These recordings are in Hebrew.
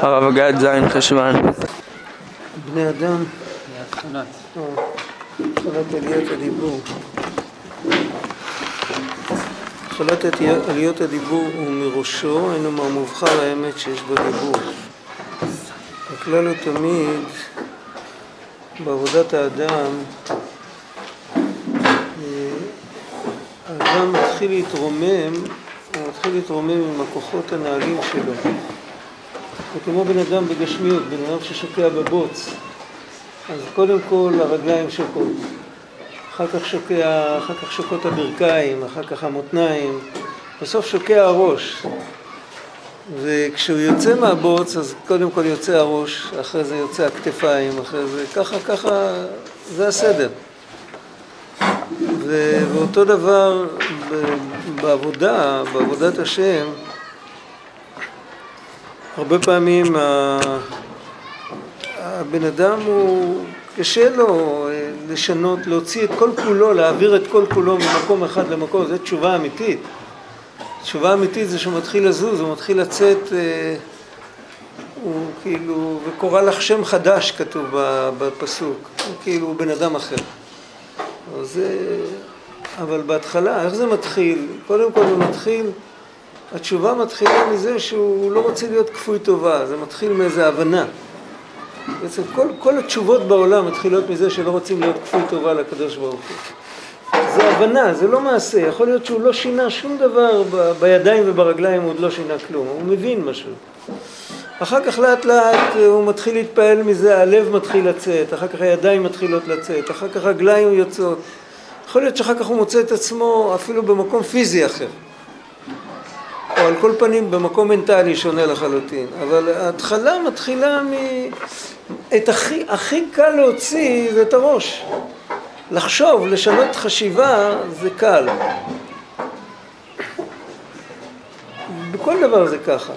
הרב הגד זין חשוון. בני אדם, התחלת עליית הדיבור. התחלת עליות הדיבור הוא מראשו, היינו מהמובחר האמת שיש בדיבור. הכלל הוא תמיד בעבודת האדם, האדם מתחיל להתרומם, הוא מתחיל להתרומם עם הכוחות הנעלים שלו. זה כמו בן אדם בגשמיות, בן אדם ששוקע בבוץ. אז קודם כל הרגליים שוקעות, אחר כך שוקע, אחר כך שוקעות הברכיים, אחר כך המותניים, בסוף שוקע הראש. וכשהוא יוצא מהבוץ, אז קודם כל יוצא הראש, אחרי זה יוצא הכתפיים, אחרי זה, ככה, ככה, זה הסדר. ו- ואותו דבר בעבודה, בעבודת השם, הרבה פעמים הבן אדם הוא, קשה לו לשנות, להוציא את כל כולו, להעביר את כל כולו ממקום אחד למקום, זו תשובה אמיתית. תשובה אמיתית זה שהוא מתחיל לזוז, הוא מתחיל לצאת, הוא כאילו, וקורא לך שם חדש כתוב בפסוק, הוא כאילו בן אדם אחר. זה, אבל בהתחלה, איך זה מתחיל? קודם כל זה מתחיל, התשובה מתחילה מזה שהוא לא רוצה להיות כפוי טובה, זה מתחיל מאיזו הבנה. בעצם כל, כל התשובות בעולם מתחילות מזה שלא רוצים להיות כפוי טובה לקדוש ברוך הוא. זה הבנה, זה לא מעשה, יכול להיות שהוא לא שינה שום דבר ב, בידיים וברגליים, הוא עוד לא שינה כלום, הוא מבין משהו. אחר כך לאט לאט הוא מתחיל להתפעל מזה, הלב מתחיל לצאת, אחר כך הידיים מתחילות לצאת, אחר כך רגליים יוצאות. יכול להיות שאחר כך הוא מוצא את עצמו אפילו במקום פיזי אחר. או על כל פנים במקום מנטלי שונה לחלוטין. אבל ההתחלה מתחילה מ... את הכי, הכי קל להוציא זה את הראש. לחשוב, לשנות חשיבה זה קל. בכל דבר זה ככה.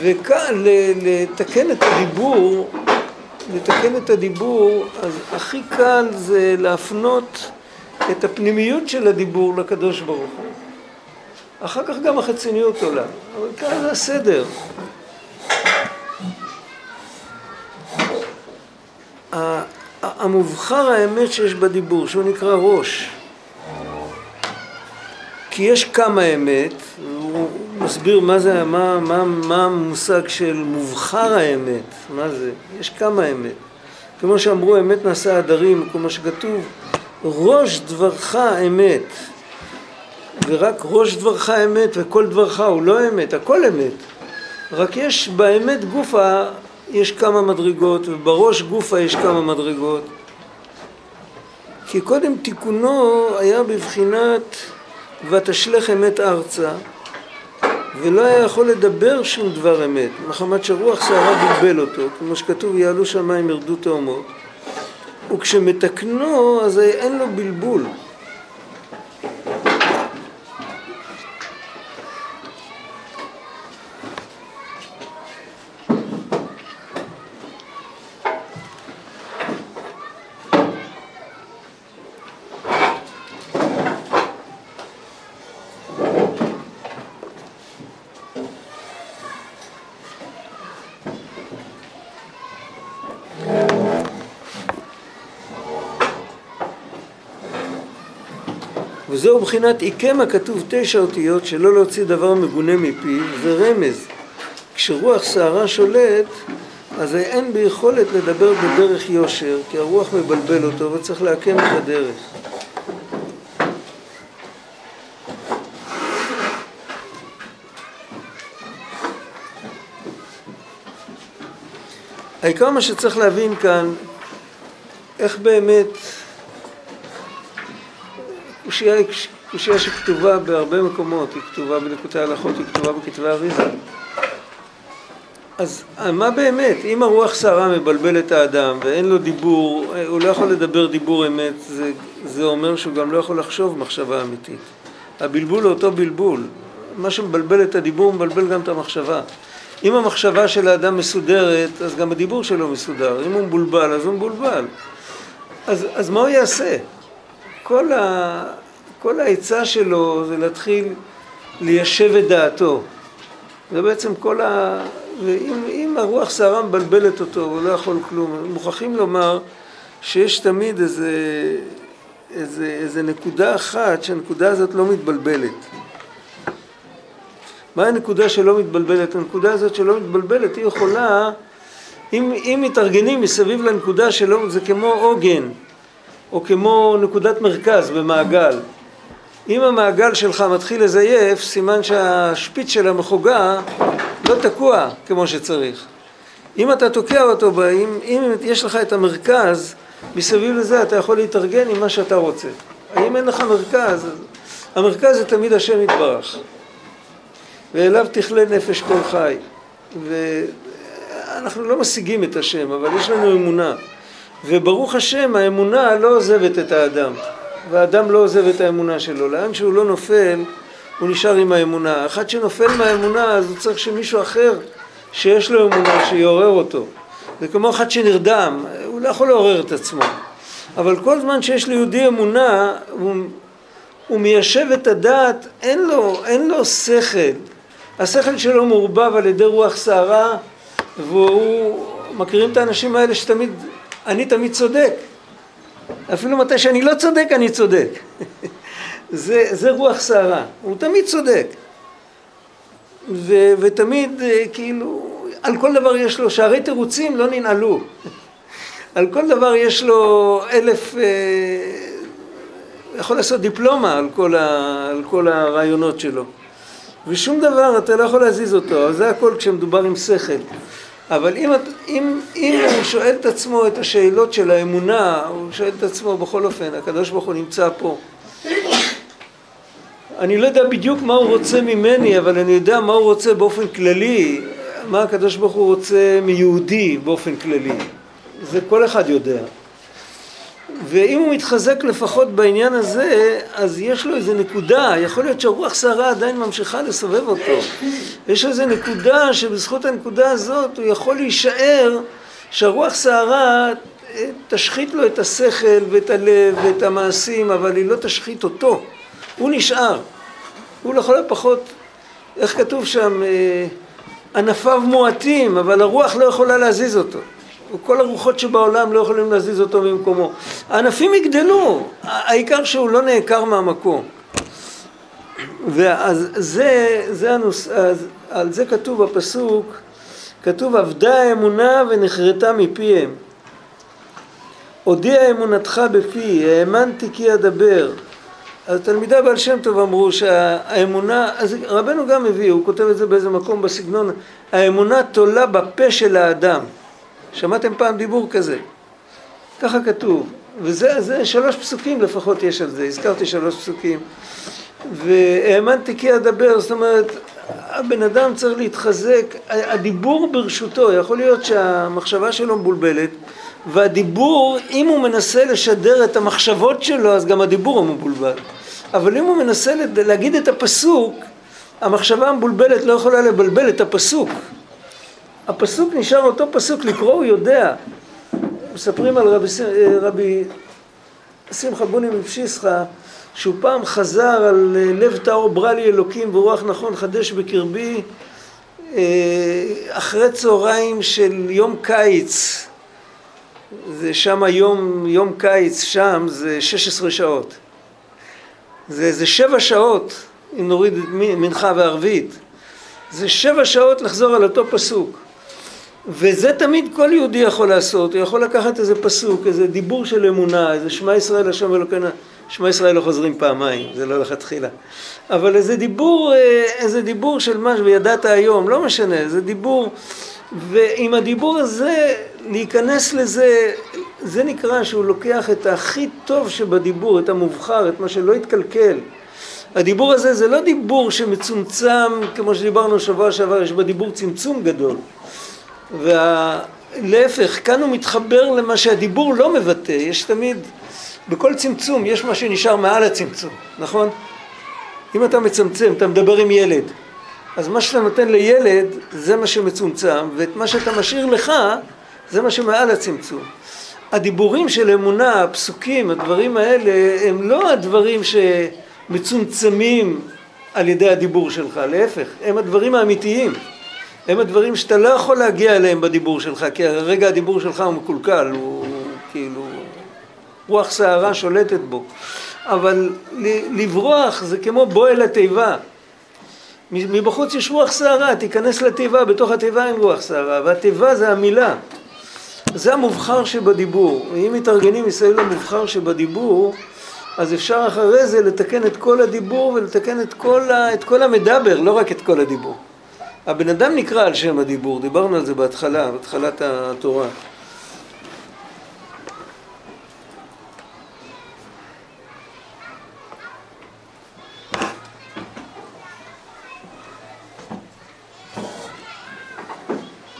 וקל לתקן את הדיבור, לתקן את הדיבור, אז הכי קל זה להפנות את הפנימיות של הדיבור לקדוש ברוך הוא. אחר כך גם החציניות עולה, אבל כאן זה הסדר. המובחר האמת שיש בדיבור, שהוא נקרא ראש. כי יש כמה אמת, הוא מסביר מה זה, מה, מה, מה המושג של מובחר האמת, מה זה, יש כמה אמת. כמו שאמרו, אמת נעשה הדרים, כמו שכתוב, ראש דברך אמת. ורק ראש דברך אמת וכל דברך הוא לא אמת, הכל אמת. רק יש באמת גופה, יש כמה מדרגות, ובראש גופה יש כמה מדרגות. כי קודם תיקונו היה בבחינת ותשלך אמת ארצה, ולא היה יכול לדבר שום דבר אמת, מחמת שרוח שערה בלבל אותו, כמו שכתוב יעלו שמיים ירדו תאומות, וכשמתקנו אז אין לו בלבול. וזהו בחינת עיקם הכתוב תשע אותיות שלא להוציא דבר מגונה מפיו, זה רמז. כשרוח שערה שולט, אז אין ביכולת לדבר בדרך יושר, כי הרוח מבלבל אותו וצריך לעקם את הדרך. העיקר מה שצריך להבין כאן, איך באמת קושייה היא קושייה שכתובה בהרבה מקומות, היא כתובה בלקוטי הלכות, היא כתובה בכתבי אריזה. אז מה באמת, אם הרוח סערה מבלבל את האדם ואין לו דיבור, הוא לא יכול לדבר דיבור אמת, זה, זה אומר שהוא גם לא יכול לחשוב מחשבה אמיתית. הבלבול הוא אותו בלבול. מה שמבלבל את הדיבור מבלבל גם את המחשבה. אם המחשבה של האדם מסודרת, אז גם הדיבור שלו מסודר. אם הוא מבולבל, אז הוא מבולבל. אז, אז מה הוא יעשה? כל, ה, כל העצה שלו זה להתחיל ליישב את דעתו. זה בעצם כל ה... ואם הרוח סערה מבלבלת אותו, הוא לא יכול כלום. מוכרחים לומר שיש תמיד איזה, איזה, איזה נקודה אחת שהנקודה הזאת לא מתבלבלת. מה הנקודה שלא מתבלבלת? הנקודה הזאת שלא מתבלבלת היא יכולה, אם, אם מתארגנים מסביב לנקודה שלא, זה כמו עוגן או כמו נקודת מרכז במעגל. אם המעגל שלך מתחיל לזייף, סימן שהשפיץ של המחוגה לא תקוע כמו שצריך. אם אתה תוקע אותו, אם, אם יש לך את המרכז, מסביב לזה אתה יכול להתארגן עם מה שאתה רוצה. אם אין לך מרכז, המרכז זה תמיד השם יתברך. ואליו תכלה נפש כל חי. ואנחנו לא משיגים את השם, אבל יש לנו אמונה. וברוך השם, האמונה לא עוזבת את האדם. והאדם לא עוזב את האמונה שלו. לאן שהוא לא נופל, הוא נשאר עם האמונה. אחד שנופל מהאמונה, אז הוא צריך שמישהו אחר שיש לו אמונה, שיעורר אותו. זה כמו אחד שנרדם, הוא לא יכול לעורר את עצמו. אבל כל זמן שיש ליהודי אמונה, הוא, הוא מיישב את הדעת, אין לו, אין לו שכל. השכל שלו מעורבב על ידי רוח סערה, והוא, מכירים את האנשים האלה שתמיד, אני תמיד צודק. אפילו מתי שאני לא צודק, אני צודק. זה, זה רוח סערה, הוא תמיד צודק. ו, ותמיד אה, כאילו, על כל דבר יש לו, שערי תירוצים לא ננעלו. על כל דבר יש לו אלף, אה, יכול לעשות דיפלומה על כל, ה, על כל הרעיונות שלו. ושום דבר אתה לא יכול להזיז אותו, זה הכל כשמדובר עם שכל. אבל אם, אם, אם הוא שואל את עצמו את השאלות של האמונה, הוא שואל את עצמו בכל אופן, הקדוש ברוך הוא נמצא פה. אני לא יודע בדיוק מה הוא רוצה ממני, אבל אני יודע מה הוא רוצה באופן כללי, מה הקדוש ברוך הוא רוצה מיהודי באופן כללי. זה כל אחד יודע. ואם הוא מתחזק לפחות בעניין הזה, אז יש לו איזה נקודה, יכול להיות שהרוח סערה עדיין ממשיכה לסובב אותו. יש איזה נקודה שבזכות הנקודה הזאת הוא יכול להישאר שהרוח סערה אה, תשחית לו את השכל ואת הלב ואת המעשים, אבל היא לא תשחית אותו. הוא נשאר. הוא לכל הפחות, איך כתוב שם, אה, ענפיו מועטים, אבל הרוח לא יכולה להזיז אותו. כל הרוחות שבעולם לא יכולים להזיז אותו ממקומו. הענפים יגדלו, העיקר שהוא לא נעקר מהמקום. ואז זה, זה הנוס... אז על זה כתוב בפסוק, כתוב עבדה האמונה ונחרטה מפיהם. הודיע אמונתך בפי, האמנתי כי אדבר. אז תלמידי בעל שם טוב אמרו שהאמונה, אז רבנו גם הביא, הוא כותב את זה באיזה מקום בסגנון, האמונה תולה בפה של האדם. שמעתם פעם דיבור כזה? ככה כתוב, וזה זה שלוש פסוקים לפחות יש על זה, הזכרתי שלוש פסוקים. והאמנתי כי אדבר, זאת אומרת, הבן אדם צריך להתחזק, הדיבור ברשותו, יכול להיות שהמחשבה שלו מבולבלת, והדיבור, אם הוא מנסה לשדר את המחשבות שלו, אז גם הדיבור הוא מבולבל. אבל אם הוא מנסה להגיד את הפסוק, המחשבה המבולבלת לא יכולה לבלבל את הפסוק. הפסוק נשאר אותו פסוק, לקרוא הוא יודע. מספרים על רבי, רבי שמחה בוני מפשיסחה, שהוא פעם חזר על לב טהור ברא לי אלוקים ורוח נכון חדש בקרבי אה, אחרי צהריים של יום קיץ, זה שם יום, יום קיץ שם זה 16 שעות. זה, זה שבע שעות, אם נוריד מנחה וערבית. זה שבע שעות לחזור על אותו פסוק. וזה תמיד כל יהודי יכול לעשות, הוא יכול לקחת איזה פסוק, איזה דיבור של אמונה, איזה שמע ישראל השם אלוקינו, שמע ישראל לא חוזרים פעמיים, זה לא לכתחילה, אבל איזה דיבור, אה, איזה דיבור של מה, וידעת היום, לא משנה, זה דיבור, ועם הדיבור הזה, להיכנס לזה, זה נקרא שהוא לוקח את הכי טוב שבדיבור, את המובחר, את מה שלא יתקלקל. הדיבור הזה זה לא דיבור שמצומצם, כמו שדיברנו שבוע שעבר, יש בדיבור צמצום גדול. ולהפך, כאן הוא מתחבר למה שהדיבור לא מבטא, יש תמיד, בכל צמצום יש מה שנשאר מעל הצמצום, נכון? אם אתה מצמצם, אתה מדבר עם ילד, אז מה שאתה נותן לילד זה מה שמצומצם, ואת מה שאתה משאיר לך זה מה שמעל הצמצום. הדיבורים של אמונה, הפסוקים, הדברים האלה, הם לא הדברים שמצומצמים על ידי הדיבור שלך, להפך, הם הדברים האמיתיים. הם הדברים שאתה לא יכול להגיע אליהם בדיבור שלך, כי הרגע הדיבור שלך הוא מקולקל, הוא, כאילו, רוח סערה שולטת בו. אבל לברוח זה כמו בוא אל התיבה. מבחוץ יש רוח סערה, תיכנס לתיבה, בתוך התיבה אין רוח סערה, והתיבה זה המילה. זה המובחר שבדיבור. אם מתארגנים מסביב למובחר שבדיבור, אז אפשר אחרי זה לתקן את כל הדיבור ולתקן את כל, ה, את כל המדבר, לא רק את כל הדיבור. הבן אדם נקרא על שם הדיבור, דיברנו על זה בהתחלה, בהתחלת התורה.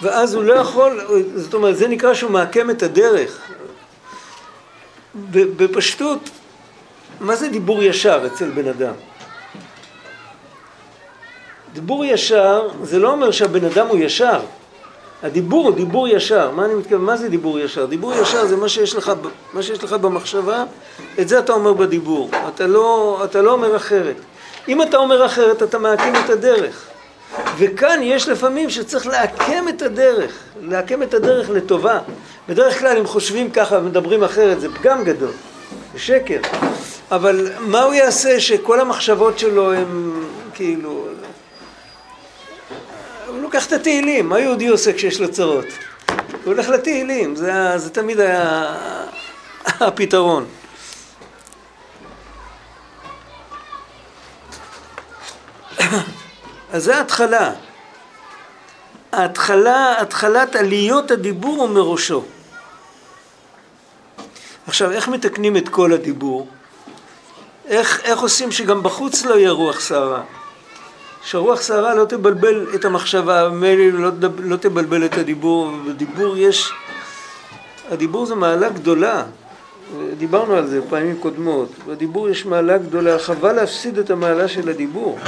ואז הוא לא יכול, זאת אומרת, זה נקרא שהוא מעקם את הדרך. בפשטות, מה זה דיבור ישר אצל בן אדם? דיבור ישר זה לא אומר שהבן אדם הוא ישר. הדיבור הוא דיבור ישר. מה אני מתכוון? מה זה דיבור ישר? דיבור ישר זה מה שיש לך, מה שיש לך במחשבה, את זה אתה אומר בדיבור. אתה לא, אתה לא אומר אחרת. אם אתה אומר אחרת, אתה מעקם את הדרך. וכאן יש לפעמים שצריך לעקם את הדרך, לעקם את הדרך לטובה. בדרך כלל אם חושבים ככה ומדברים אחרת זה פגם גדול, זה שקר. אבל מה הוא יעשה שכל המחשבות שלו הם כאילו... לוקח את התהילים, מה יהודי עושה כשיש לו צרות? הוא הולך לתהילים, זה, זה תמיד היה הפתרון. אז זה ההתחלה. ההתחלה, התחלת עליות הדיבור הוא מראשו. עכשיו, איך מתקנים את כל הדיבור? איך, איך עושים שגם בחוץ לא יהיה רוח סערה? שרוח סערה לא תבלבל את המחשבה, מילא לא, לא תבלבל את הדיבור, בדיבור יש... הדיבור זה מעלה גדולה, דיברנו על זה פעמים קודמות, בדיבור יש מעלה גדולה, חבל להפסיד את המעלה של הדיבור.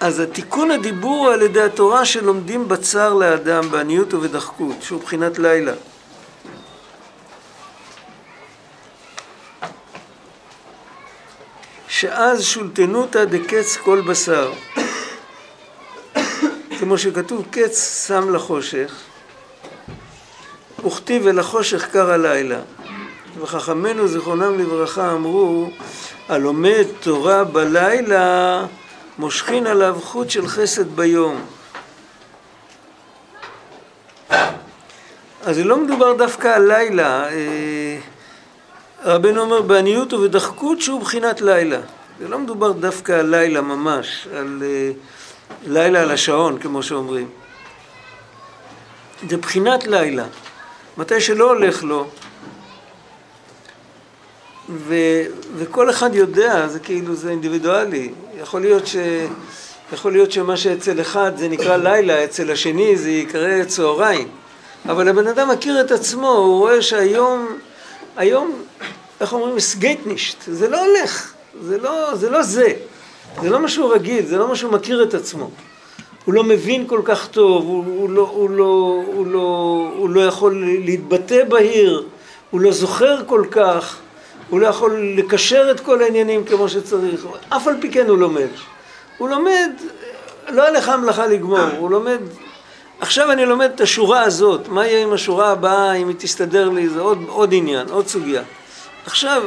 אז התיקון הדיבור הוא על ידי התורה שלומדים בצר לאדם, בעניות ובדחקות, שהוא בחינת לילה. שאז שולטנותא דקץ כל בשר. כמו שכתוב, קץ שם לחושך, וכתיב אל החושך קר הלילה. וחכמינו זיכרונם לברכה אמרו, הלומד תורה בלילה מושכין עליו חוט של חסד ביום. אז לא מדובר דווקא על לילה. אה, רבנו אומר בעניות ובדחקות שהוא בחינת לילה. זה לא מדובר דווקא על לילה ממש, על אה, לילה על השעון, כמו שאומרים. זה בחינת לילה. מתי שלא הולך לו, ו, וכל אחד יודע, זה כאילו, זה אינדיבידואלי. יכול להיות, ש, יכול להיות שמה שאצל אחד זה נקרא לילה, אצל השני זה יקרא צהריים. אבל הבן אדם מכיר את עצמו, הוא רואה שהיום, היום, איך אומרים, סגייטנישט, זה לא הולך, זה לא זה. לא זה. זה לא משהו רגיל, זה לא משהו מכיר את עצמו. הוא לא מבין כל כך טוב, הוא, הוא, לא, הוא, לא, הוא, לא, הוא לא יכול להתבטא בהיר, הוא לא זוכר כל כך. הוא לא יכול לקשר את כל העניינים כמו שצריך, אף על פי כן הוא לומד. הוא לומד, לא עליך המלאכה לגמור, הוא לומד, עכשיו אני לומד את השורה הזאת, מה יהיה עם השורה הבאה, אם היא תסתדר לי, זה עוד, עוד עניין, עוד סוגיה. עכשיו,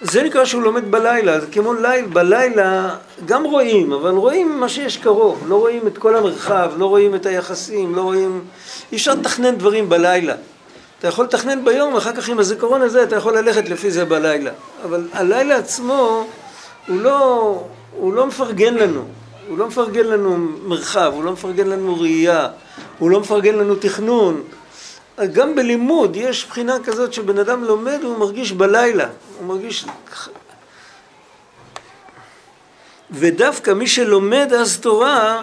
זה נקרא שהוא לומד בלילה, זה כמו ליל, בלילה גם רואים, אבל רואים מה שיש קרוב, לא רואים את כל המרחב, לא רואים את היחסים, לא רואים, אי אפשר לתכנן דברים בלילה. אתה יכול לתכנן ביום, אחר כך עם הזיכרון הזה אתה יכול ללכת לפי זה בלילה. אבל הלילה עצמו הוא לא, הוא לא מפרגן לנו, הוא לא מפרגן לנו מרחב, הוא לא מפרגן לנו ראייה, הוא לא מפרגן לנו תכנון. גם בלימוד יש בחינה כזאת שבן אדם לומד והוא מרגיש בלילה, הוא מרגיש... ודווקא מי שלומד אז תורה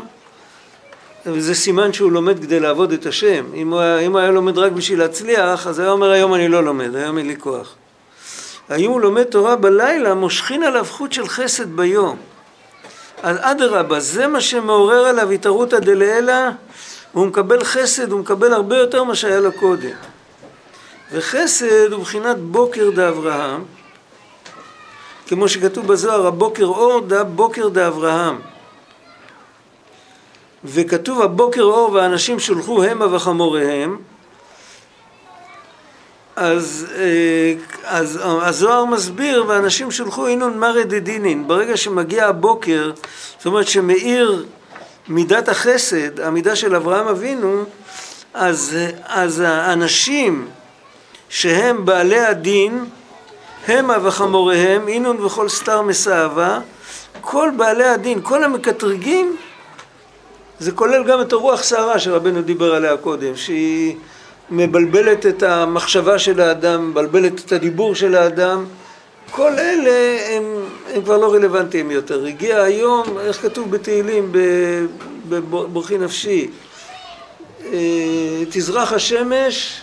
וזה סימן שהוא לומד כדי לעבוד את השם. אם הוא, היה, אם הוא היה לומד רק בשביל להצליח, אז היה אומר היום אני לא לומד, היום אין לי כוח. האם הוא לומד תורה בלילה, מושכין עליו חוט של חסד ביום. אז אדרבה, זה מה שמעורר עליו התערותא דלעילא, הוא מקבל חסד, הוא מקבל הרבה יותר ממה שהיה לו קודם. וחסד הוא בחינת בוקר דאברהם, כמו שכתוב בזוהר, הבוקר אור דה בוקר דאברהם. וכתוב הבוקר אור והאנשים שולחו המה וחמוריהם אז, אה, אז הזוהר מסביר ואנשים שולחו אינון מרא דדינין ברגע שמגיע הבוקר זאת אומרת שמאיר מידת החסד המידה של אברהם אבינו אז, אז האנשים שהם בעלי הדין המה וחמוריהם אינון וכל סתר מסאבה כל בעלי הדין כל המקטרגים זה כולל גם את הרוח סערה שרבנו דיבר עליה קודם, שהיא מבלבלת את המחשבה של האדם, מבלבלת את הדיבור של האדם. כל אלה הם, הם כבר לא רלוונטיים יותר. הגיע היום, איך כתוב בתהילים, בברכי נפשי, אה, תזרח השמש,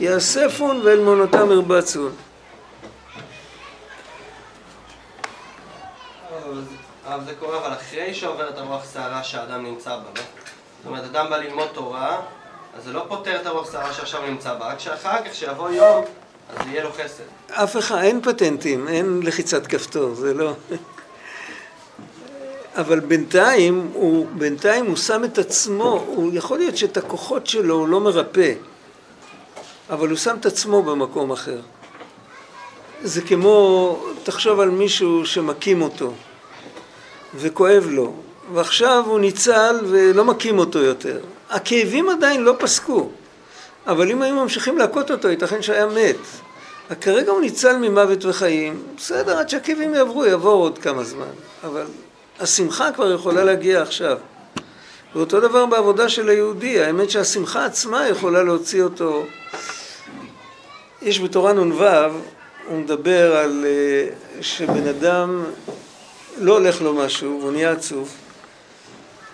יאספון ואל מעונותם ירבצון. הרב זה קורה אבל אחרי שעוברת הרוח סערה שהאדם נמצא בה, לא? זאת אומרת, אדם בא ללמוד תורה, אז זה לא פותר את הרוח סערה שעכשיו נמצא בה, רק שאחר כך, שיבוא יום, אז יהיה לו חסד. אף אחד, אין פטנטים, אין לחיצת כפתור, זה לא... אבל בינתיים הוא, בינתיים הוא שם את עצמו, הוא יכול להיות שאת הכוחות שלו הוא לא מרפא, אבל הוא שם את עצמו במקום אחר. זה כמו, תחשוב על מישהו שמכים אותו. וכואב לו, ועכשיו הוא ניצל ולא מכים אותו יותר. הכאבים עדיין לא פסקו, אבל אם היו ממשיכים להכות אותו, ייתכן שהיה מת. כרגע הוא ניצל ממוות וחיים, בסדר, עד שהכאבים יעברו, יבואו עוד כמה זמן, אבל השמחה כבר יכולה להגיע עכשיו. ואותו דבר בעבודה של היהודי, האמת שהשמחה עצמה יכולה להוציא אותו. יש בתורה נ"ו, הוא מדבר על אה, שבן אדם לא הולך לו משהו, והוא נהיה עצוב,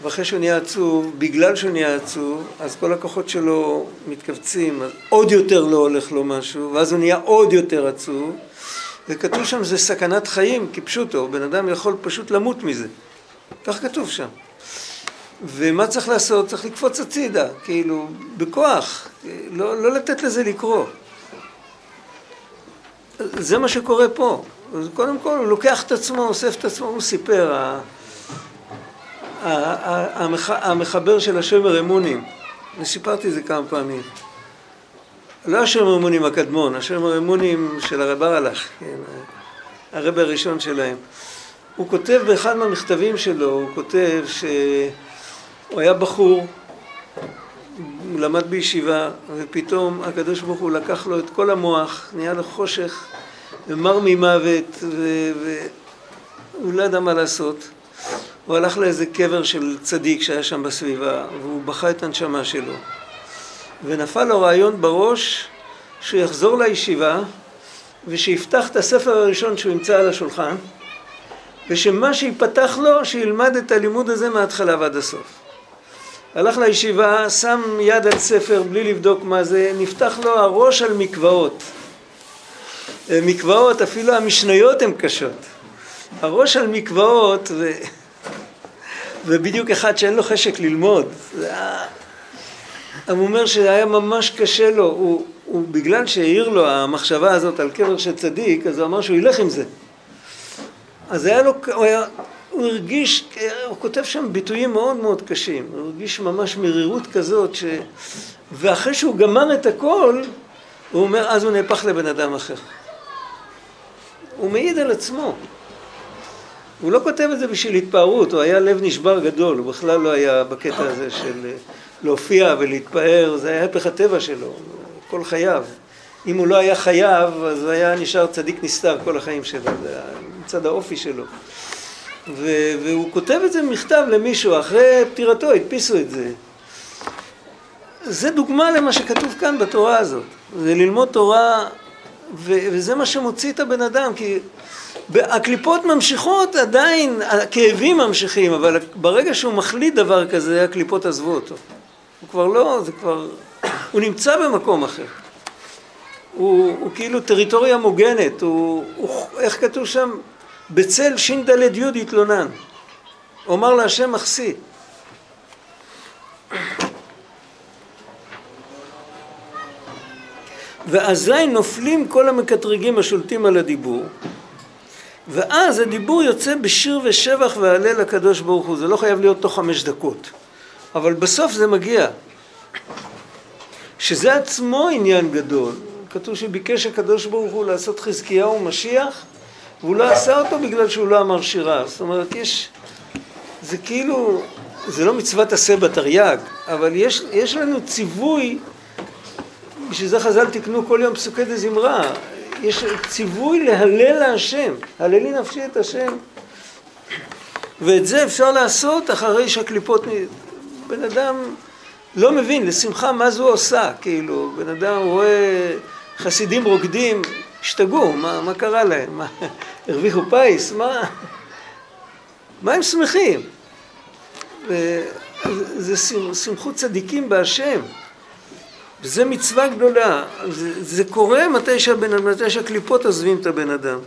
ואחרי שהוא נהיה עצוב, בגלל שהוא נהיה עצוב, אז כל הכוחות שלו מתכווצים, אז עוד יותר לא הולך לו משהו, ואז הוא נהיה עוד יותר עצוב, וכתוב שם זה סכנת חיים, כפשוטו, בן אדם יכול פשוט למות מזה. כך כתוב שם. ומה צריך לעשות? צריך לקפוץ הצידה, כאילו, בכוח, לא, לא לתת לזה לקרות. זה מה שקורה פה. קודם כל הוא לוקח את עצמו, אוסף את עצמו, הוא סיפר, המחבר של השמר אמונים, אני סיפרתי את זה כמה פעמים. לא השמר אמונים הקדמון, השמר אמונים של הרב ארלך, כן, הרב הראשון שלהם. הוא כותב באחד מהמכתבים שלו, הוא כותב שהוא היה בחור, הוא למד בישיבה, ופתאום הקדוש ברוך הוא לקח לו את כל המוח, נהיה לו חושך ומר ממוות, והוא לא ידע מה לעשות. הוא הלך לאיזה קבר של צדיק שהיה שם בסביבה, והוא בכה את הנשמה שלו. ונפל לו רעיון בראש שהוא יחזור לישיבה, ושיפתח את הספר הראשון שהוא ימצא על השולחן, ושמה שיפתח לו, שילמד את הלימוד הזה מההתחלה ועד הסוף. הלך לישיבה, שם יד על ספר בלי לבדוק מה זה, נפתח לו הראש על מקוואות. אה, מקוואות, אפילו המשניות הן קשות. הראש על מקוואות, ו... ובדיוק אחד שאין לו חשק ללמוד. הוא אומר שהיה ממש קשה לו, הוא, הוא בגלל שהעיר לו המחשבה הזאת על קבר של צדיק, אז הוא אמר שהוא ילך עם זה. אז היה לו, הוא, היה, הוא הרגיש, הוא כותב שם ביטויים מאוד מאוד קשים, הוא הרגיש ממש מרירות כזאת, ש... ואחרי שהוא גמר את הכל, הוא אומר, אז הוא נהפך לבן אדם אחר. הוא מעיד על עצמו. הוא לא כותב את זה בשביל התפארות, הוא היה לב נשבר גדול, הוא בכלל לא היה בקטע הזה של להופיע ולהתפאר, זה היה הפך הטבע שלו, כל חייו. אם הוא לא היה חייב, אז הוא היה נשאר צדיק נסתר כל החיים שלו, זה היה מצד האופי שלו. ו- והוא כותב את זה במכתב למישהו, אחרי פטירתו הדפיסו את זה. זה דוגמה למה שכתוב כאן בתורה הזאת. זה ללמוד תורה וזה מה שמוציא את הבן אדם, כי הקליפות ממשיכות עדיין, הכאבים ממשיכים, אבל ברגע שהוא מחליט דבר כזה, הקליפות עזבו אותו. הוא כבר לא, זה כבר, הוא נמצא במקום אחר. הוא, הוא כאילו טריטוריה מוגנת, הוא, הוא, איך כתוב שם? בצל ש"ד י' התלונן. אומר להשם מחסי. ואזי נופלים כל המקטרגים השולטים על הדיבור ואז הדיבור יוצא בשיר ושבח והלל לקדוש ברוך הוא, זה לא חייב להיות תוך חמש דקות. אבל בסוף זה מגיע. שזה עצמו עניין גדול. כתוב שביקש הקדוש ברוך הוא לעשות חזקיהו משיח, והוא לא עשה אותו בגלל שהוא לא אמר שירה. זאת אומרת, יש... זה כאילו... זה לא מצוות עשה בתרי"ג, אבל יש, יש לנו ציווי, בשביל זה חז"ל תקנו כל יום פסוקי דזמרה, יש ציווי להלל להשם, הללי נפשי את השם. ואת זה אפשר לעשות אחרי שהקליפות... בן אדם לא מבין לשמחה מה זו עושה, כאילו, בן אדם רואה חסידים רוקדים, השתגעו, מה, מה קרה להם? מה, הרוויחו פיס? מה, מה הם שמחים? זה שמחות צדיקים בהשם. וזה מצווה גדולה. זה, זה קורה מתי, שהבן, מתי שהקליפות עוזבים את הבן אדם.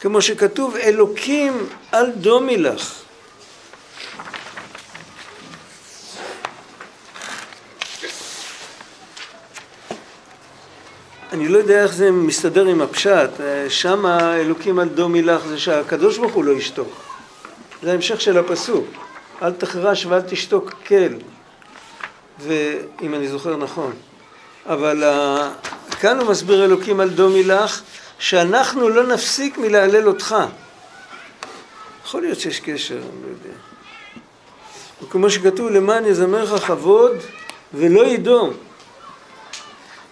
כמו שכתוב, אלוקים אל דומי לך. אני לא יודע איך זה מסתדר עם הפשט, שם אלוקים אל דומי לך זה שהקדוש ברוך הוא לא ישתוק. זה ההמשך של הפסוק, אל תחרש ואל תשתוק כל, ואם אני זוכר נכון. אבל uh, כאן הוא מסביר אלוקים על דומי לך, שאנחנו לא נפסיק מלהלל אותך. יכול להיות שיש קשר, אני לא יודע. וכמו שכתוב, למען יזמרך כבוד ולא ידום.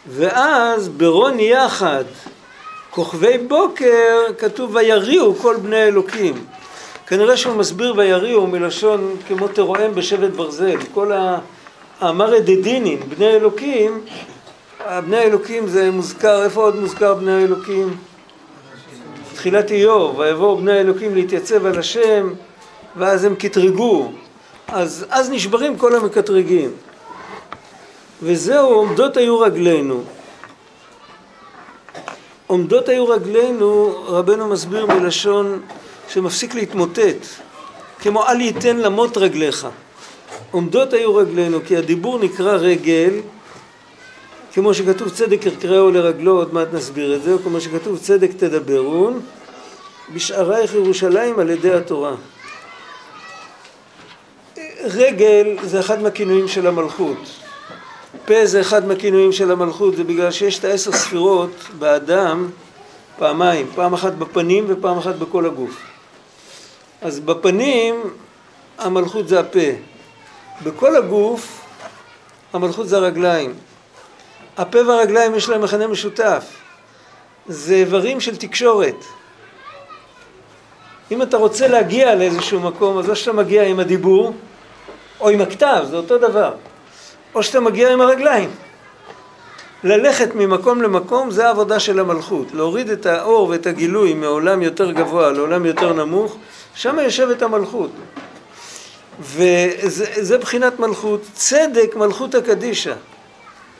ואז ברון יחד, כוכבי בוקר, כתוב ויריעו כל בני האלוקים. כנראה שהוא מסביר ויריעו מלשון כמו תרועם בשבט ברזל. כל האמר דדינין, בני אלוקים, בני האלוקים זה מוזכר, איפה עוד מוזכר בני האלוקים? תחילת איוב, ויבואו בני האלוקים להתייצב על השם, ואז הם קטרגו. אז, אז נשברים כל המקטרגים. וזהו, עומדות היו רגלינו. עומדות היו רגלינו, רבנו מסביר מלשון שמפסיק להתמוטט, כמו אל ייתן למות רגליך. עומדות היו רגלינו, כי הדיבור נקרא רגל, כמו שכתוב צדק יקראו לרגלו, עוד מעט נסביר את זה, או כמו שכתוב צדק תדברון, בשערייך ירושלים על ידי התורה. רגל זה אחד מהכינויים של המלכות. פה זה אחד מהכינויים של המלכות, זה בגלל שיש את העשר ספירות באדם פעמיים, פעם אחת בפנים ופעם אחת בכל הגוף. אז בפנים המלכות זה הפה, בכל הגוף המלכות זה הרגליים. הפה והרגליים יש להם מכנה משותף, זה איברים של תקשורת. אם אתה רוצה להגיע לאיזשהו מקום, אז או שאתה מגיע עם הדיבור, או עם הכתב, זה אותו דבר. או שאתה מגיע עם הרגליים. ללכת ממקום למקום זה העבודה של המלכות, להוריד את האור ואת הגילוי מעולם יותר גבוה לעולם יותר נמוך, שם יושבת המלכות. וזה בחינת מלכות, צדק מלכות הקדישה,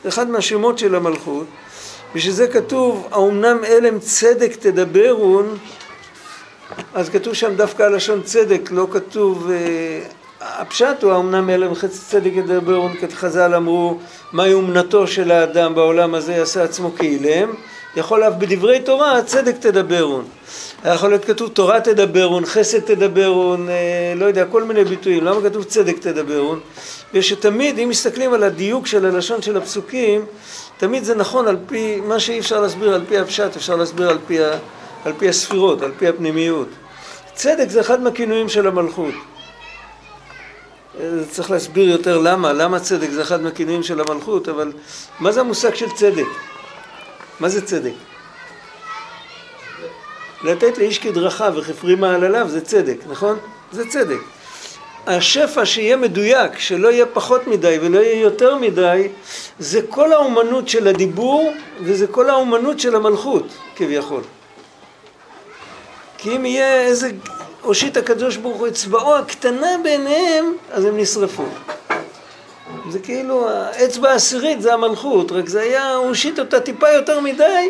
זה אחד מהשמות של המלכות, בשביל זה כתוב, האומנם אלם צדק תדברון, אז כתוב שם דווקא הלשון צדק, לא כתוב אה, הפשט הוא האמנם אלם חצי צדק ידברון, חז"ל אמרו מהי אומנתו של האדם בעולם הזה יעשה עצמו כאילם, יכול אף בדברי תורה צדק תדברון. יכול להיות כתוב תורה תדברון, חסד תדברון, אה, לא יודע, כל מיני ביטויים. למה כתוב צדק תדברון? ושתמיד, אם מסתכלים על הדיוק של הלשון של הפסוקים, תמיד זה נכון על פי, מה שאי אפשר להסביר על פי הפשט, אפשר להסביר על פי, ה, על פי הספירות, על פי הפנימיות. צדק זה אחד מהכינויים של המלכות. צריך להסביר יותר למה, למה צדק זה אחד מהכינויים של המלכות, אבל מה זה המושג של צדק? מה זה צדק? לתת לאיש כדרכה וכפרי מעלליו זה צדק, נכון? זה צדק. השפע שיהיה מדויק, שלא יהיה פחות מדי ולא יהיה יותר מדי, זה כל האומנות של הדיבור וזה כל האומנות של המלכות, כביכול. כי אם יהיה איזה הושיט הקדוש ברוך הוא אצבעו הקטנה בעיניהם, אז הם נשרפו. זה כאילו, האצבע העשירית זה המלכות, רק זה היה, הוא הושיט אותה טיפה יותר מדי,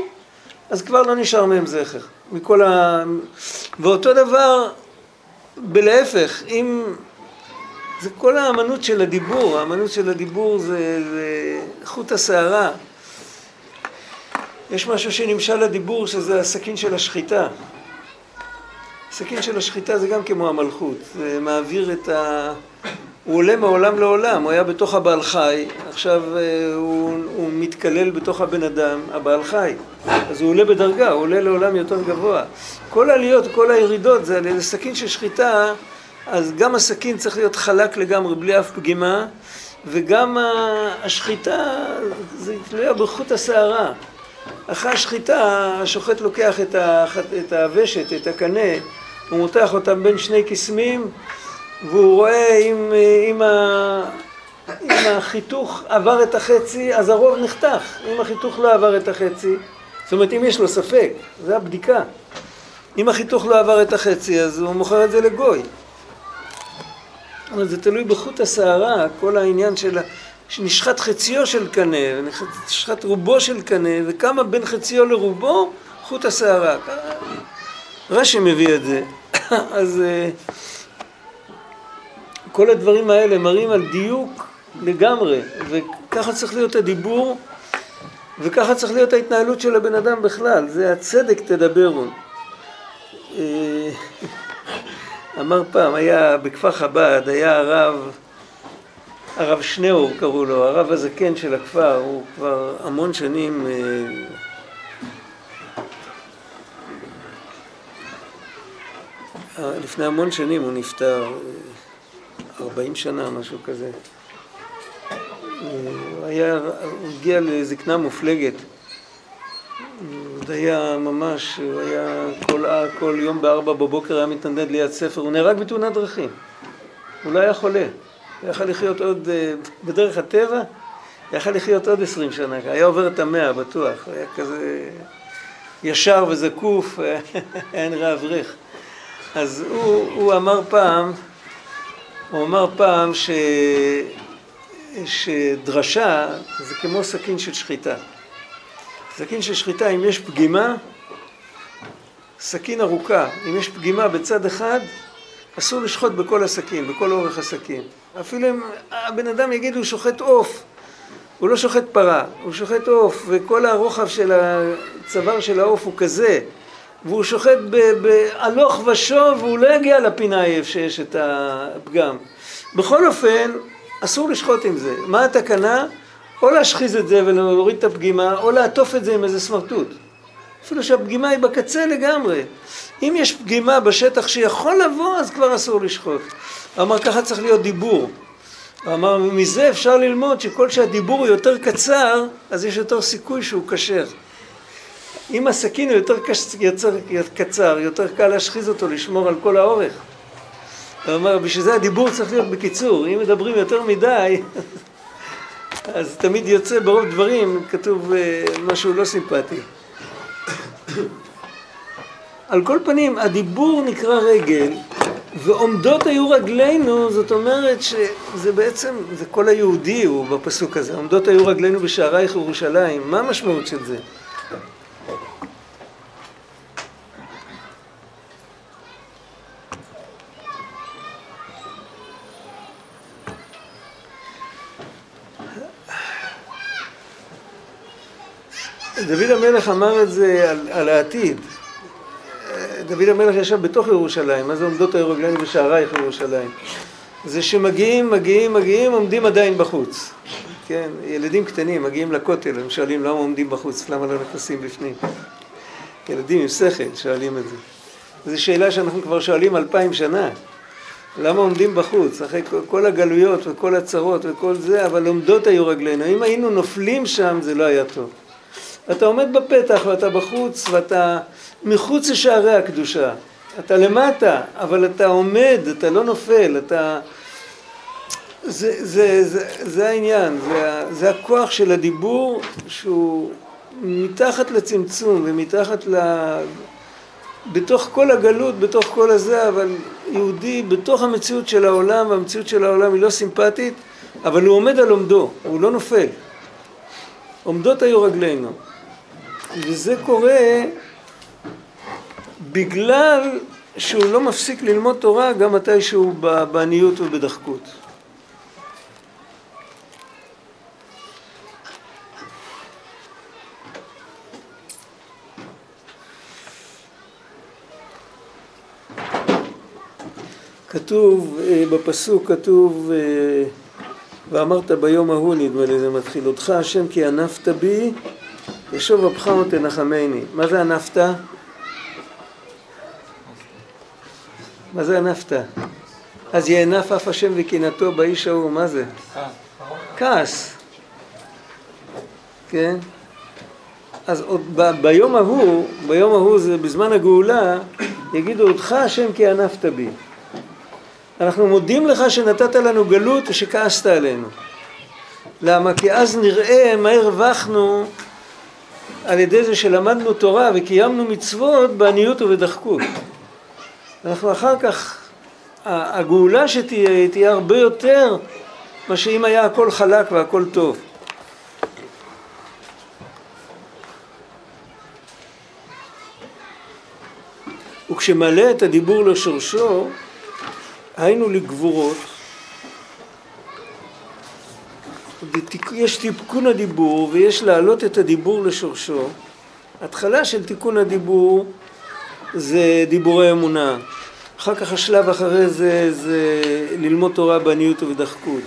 אז כבר לא נשאר מהם זכר. מכל ה... ואותו דבר, בלהפך, אם... זה כל האמנות של הדיבור, האמנות של הדיבור זה, זה חוט השערה. יש משהו שנמשל לדיבור שזה הסכין של השחיטה. הסכין של השחיטה זה גם כמו המלכות, זה מעביר את ה... הוא עולה מעולם לעולם, הוא היה בתוך הבעל חי, עכשיו אה, הוא, הוא מתקלל בתוך הבן אדם, הבעל חי. אז הוא עולה בדרגה, הוא עולה לעולם יותר גבוה. כל העליות, כל הירידות, זה על סכין של שחיטה, אז גם הסכין צריך להיות חלק לגמרי, בלי אף פגימה, וגם השחיטה, זה תלויה בחוט השערה. אחרי השחיטה, השוחט לוקח את הוושת, את הקנה, הוא מותח אותם בין שני קסמים, והוא רואה אם, אם, ה, אם החיתוך עבר את החצי, אז הרוב נחתך. אם החיתוך לא עבר את החצי, זאת אומרת, אם יש לו ספק, זה הבדיקה. אם החיתוך לא עבר את החצי, אז הוא מוכר את זה לגוי. אבל זה תלוי בחוט השערה, כל העניין של נשחט חציו של קנה, נשחט רובו של קנה, וכמה בין חציו לרובו חוט השערה. רש"י מביא את זה. אז אה, כל הדברים האלה מראים על דיוק לגמרי, וככה צריך להיות הדיבור, וככה צריך להיות ההתנהלות של הבן אדם בכלל, זה הצדק תדברו. אה, אמר פעם, היה בכפר חב"ד, היה הרב, הרב שניאור קראו לו, הרב הזקן של הכפר, הוא כבר המון שנים אה, לפני המון שנים הוא נפטר, 40 שנה, משהו כזה. הוא היה, הוא הגיע לזקנה מופלגת. הוא היה ממש, הוא היה כל, כל יום בארבע בבוקר היה מתנדד ליד ספר, הוא נהרג בתאונת דרכים. הוא לא היה חולה. הוא יכל לחיות עוד, אה, בדרך הטבע, יכל לחיות עוד עשרים שנה, היה עובר את המאה בטוח, הוא היה כזה ישר וזקוף, היה נראה אברך. אז הוא, הוא אמר פעם, הוא אמר פעם ש, שדרשה זה כמו סכין של שחיטה. סכין של שחיטה, אם יש פגימה, סכין ארוכה, אם יש פגימה בצד אחד, אסור לשחוט בכל הסכין, בכל אורך הסכין. אפילו אם הבן אדם יגיד הוא שוחט עוף, הוא לא שוחט פרה, הוא שוחט עוף, וכל הרוחב של הצוואר של העוף הוא כזה, והוא שוחט בהלוך ושוב, והוא לא יגיע לפינה איפה שיש את הפגם. בכל אופן, אסור לשחוט עם זה. מה התקנה? או להשחיז את זה ולהוריד את הפגימה, או לעטוף את זה עם איזה סמרטוט. אפילו שהפגימה היא בקצה לגמרי. אם יש פגימה בשטח שיכול לבוא, אז כבר אסור לשחוט. אמר, ככה צריך להיות דיבור. אמר, מזה אפשר ללמוד שכל שהדיבור הוא יותר קצר, אז יש יותר סיכוי שהוא כשר. אם הסכין הוא יותר קצר, יותר קל להשחיז אותו, לשמור על כל האורך. הוא אומר, בשביל זה הדיבור צריך להיות בקיצור. אם מדברים יותר מדי, אז תמיד יוצא ברוב דברים, כתוב אה, משהו לא סימפטי. על כל פנים, הדיבור נקרא רגל, ועומדות היו רגלינו, זאת אומרת שזה בעצם, זה כל היהודי הוא בפסוק הזה, עומדות היו רגלינו בשערייך ירושלים, מה המשמעות של זה? דוד המלך אמר את זה על, על העתיד. דוד המלך ישב בתוך ירושלים, מה זה עומדות הרגליים בשערייך ירושלים? זה שמגיעים, מגיעים, מגיעים, עומדים עדיין בחוץ. כן, ילדים קטנים מגיעים לכותל, הם שואלים למה עומדים בחוץ, למה לא נכנסים בפנים. ילדים עם שכל שואלים את זה. זו שאלה שאנחנו כבר שואלים אלפיים שנה. למה עומדים בחוץ, אחרי כל הגלויות וכל הצרות וכל זה, אבל עומדות היו רגלינו. אם היינו נופלים שם זה לא היה טוב. אתה עומד בפתח ואתה בחוץ ואתה מחוץ לשערי הקדושה. אתה למטה, אבל אתה עומד, אתה לא נופל, אתה... זה, זה, זה, זה העניין, זה, זה הכוח של הדיבור שהוא מתחת לצמצום ומתחת ל... בתוך כל הגלות, בתוך כל הזה, אבל יהודי בתוך המציאות של העולם, והמציאות של העולם היא לא סימפטית, אבל הוא עומד על עומדו, הוא לא נופל. עומדות היו רגלינו. וזה קורה בגלל שהוא לא מפסיק ללמוד תורה גם מתי שהוא בעניות ובדחקות. כתוב, אה, בפסוק כתוב, אה, ואמרת ביום ההוא, נדמה לי זה מתחיל, אותך השם כי ענפת בי, ישוב אפך ותנחמני. מה זה ענפת? מה זה ענפת? אז יענף אף השם וקנאתו באיש ההוא, מה זה? כעס. כן? אז עוד ב- ביום ההוא, ביום ההוא זה בזמן הגאולה, יגידו אותך השם כי ענפת בי. אנחנו מודים לך שנתת לנו גלות ושכעסת עלינו. למה? כי אז נראה מה הרווחנו על ידי זה שלמדנו תורה וקיימנו מצוות בעניות ובדחקות. אנחנו אחר כך, הגאולה שתהיה, תהיה הרבה יותר מאשר אם היה הכל חלק והכל טוב. וכשמלא את הדיבור לשורשו, היינו לגבורות, יש תיקון הדיבור ויש להעלות את הדיבור לשורשו. התחלה של תיקון הדיבור זה דיבורי אמונה. אחר כך השלב אחרי זה זה ללמוד תורה בעניות ובדחקות.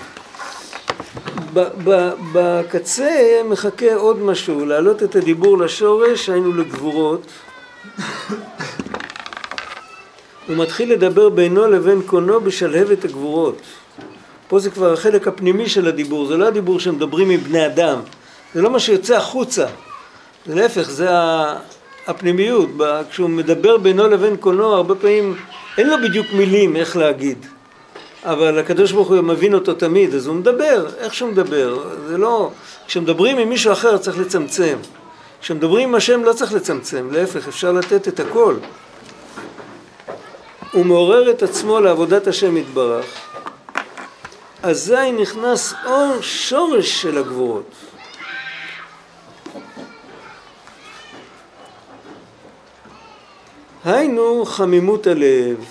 בקצה מחכה עוד משהו, להעלות את הדיבור לשורש, היינו לגבורות. הוא מתחיל לדבר בינו לבין קונו בשלהבת הגבורות. פה זה כבר החלק הפנימי של הדיבור, זה לא הדיבור שמדברים עם בני אדם, זה לא מה שיוצא החוצה, זה להפך, זה הפנימיות, כשהוא מדבר בינו לבין קונו, הרבה פעמים אין לו בדיוק מילים איך להגיד, אבל הקדוש ברוך הוא מבין אותו תמיד, אז הוא מדבר, איך שהוא מדבר, זה לא, כשמדברים עם מישהו אחר צריך לצמצם, כשמדברים עם השם לא צריך לצמצם, להפך, אפשר לתת את הכל. הוא מעורר את עצמו לעבודת השם יתברך, אזי נכנס אור שורש של הגבורות. היינו חמימות הלב,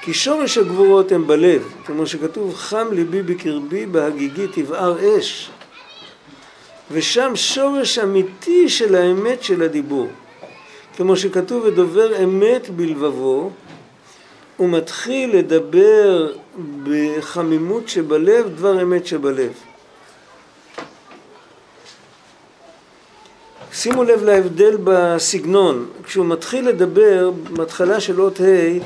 כי שורש הגבורות הם בלב, כמו שכתוב חם ליבי בקרבי בהגיגי תבער אש, ושם שורש אמיתי של האמת של הדיבור. כמו שכתוב ודובר אמת בלבבו, הוא מתחיל לדבר בחמימות שבלב, דבר אמת שבלב. שימו לב להבדל בסגנון, כשהוא מתחיל לדבר, בהתחלה של אות ה',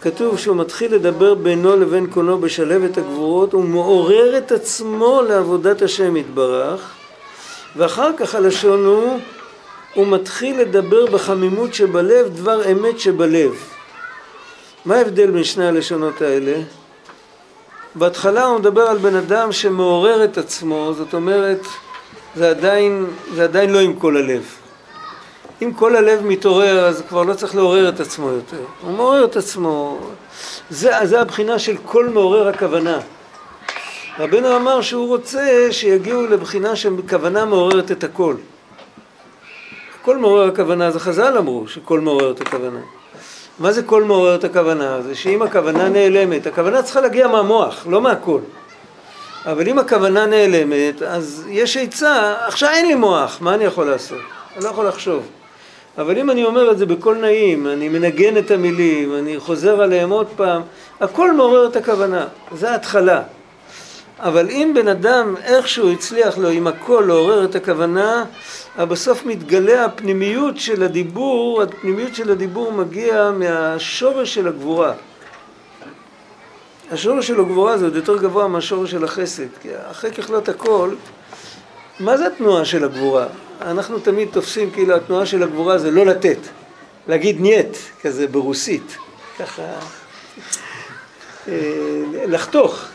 כתוב שהוא מתחיל לדבר בינו לבין קונו בשלהבת הגבורות, הוא מעורר את עצמו לעבודת השם יתברך, ואחר כך הלשון הוא הוא מתחיל לדבר בחמימות שבלב, דבר אמת שבלב. מה ההבדל בין שני הלשונות האלה? בהתחלה הוא מדבר על בן אדם שמעורר את עצמו, זאת אומרת, זה עדיין, זה עדיין לא עם כל הלב. אם כל הלב מתעורר, אז כבר לא צריך לעורר את עצמו יותר. הוא מעורר את עצמו. זה, זה הבחינה של כל מעורר הכוונה. רבנו אמר שהוא רוצה שיגיעו לבחינה של כוונה מעוררת את הכל. כל מעורר הכוונה, זה חז"ל אמרו שכל מעורר את הכוונה. מה זה כל מעורר את הכוונה? זה שאם הכוונה נעלמת, הכוונה צריכה להגיע מהמוח, לא מהכל. אבל אם הכוונה נעלמת, אז יש עצה, עכשיו אין לי מוח, מה אני יכול לעשות? אני לא יכול לחשוב. אבל אם אני אומר את זה בקול נעים, אני מנגן את המילים, אני חוזר עליהם עוד פעם, הכל מעורר את הכוונה, זה ההתחלה. אבל אם בן אדם איכשהו הצליח לו עם הכל לעורר את הכוונה, בסוף מתגלה הפנימיות של הדיבור, הפנימיות של הדיבור מגיע מהשורש של הגבורה. השורש של הגבורה זה עוד יותר גבוה מהשורש של החסד, כי אחרי ככלות הכל, מה זה התנועה של הגבורה? אנחנו תמיד תופסים כאילו התנועה של הגבורה זה לא לתת, להגיד нет, כזה ברוסית, ככה אה, לחתוך.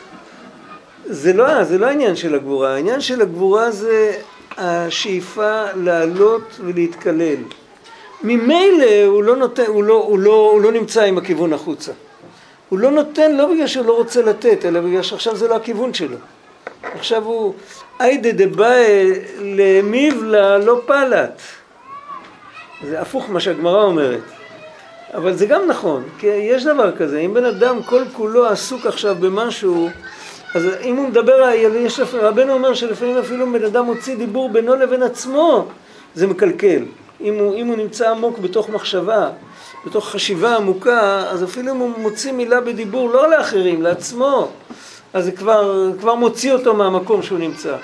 זה לא, זה לא העניין של הגבורה, העניין של הגבורה זה השאיפה לעלות ולהתקלל. ממילא הוא לא, נותן, הוא, לא, הוא, לא, הוא לא נמצא עם הכיוון החוצה. הוא לא נותן לא בגלל שהוא לא רוצה לתת, אלא בגלל שעכשיו זה לא הכיוון שלו. עכשיו הוא איידי דבעי למיב לה לא פלט. זה הפוך מה שהגמרא אומרת. אבל זה גם נכון, כי יש דבר כזה, אם בן אדם כל כולו עסוק עכשיו במשהו, אז אם הוא מדבר, יש, רבנו אומר שלפעמים אפילו בן אדם מוציא דיבור בינו לבין עצמו, זה מקלקל. אם הוא, אם הוא נמצא עמוק בתוך מחשבה, בתוך חשיבה עמוקה, אז אפילו אם הוא מוציא מילה בדיבור לא לאחרים, לעצמו, אז זה כבר, כבר מוציא אותו מהמקום שהוא נמצא.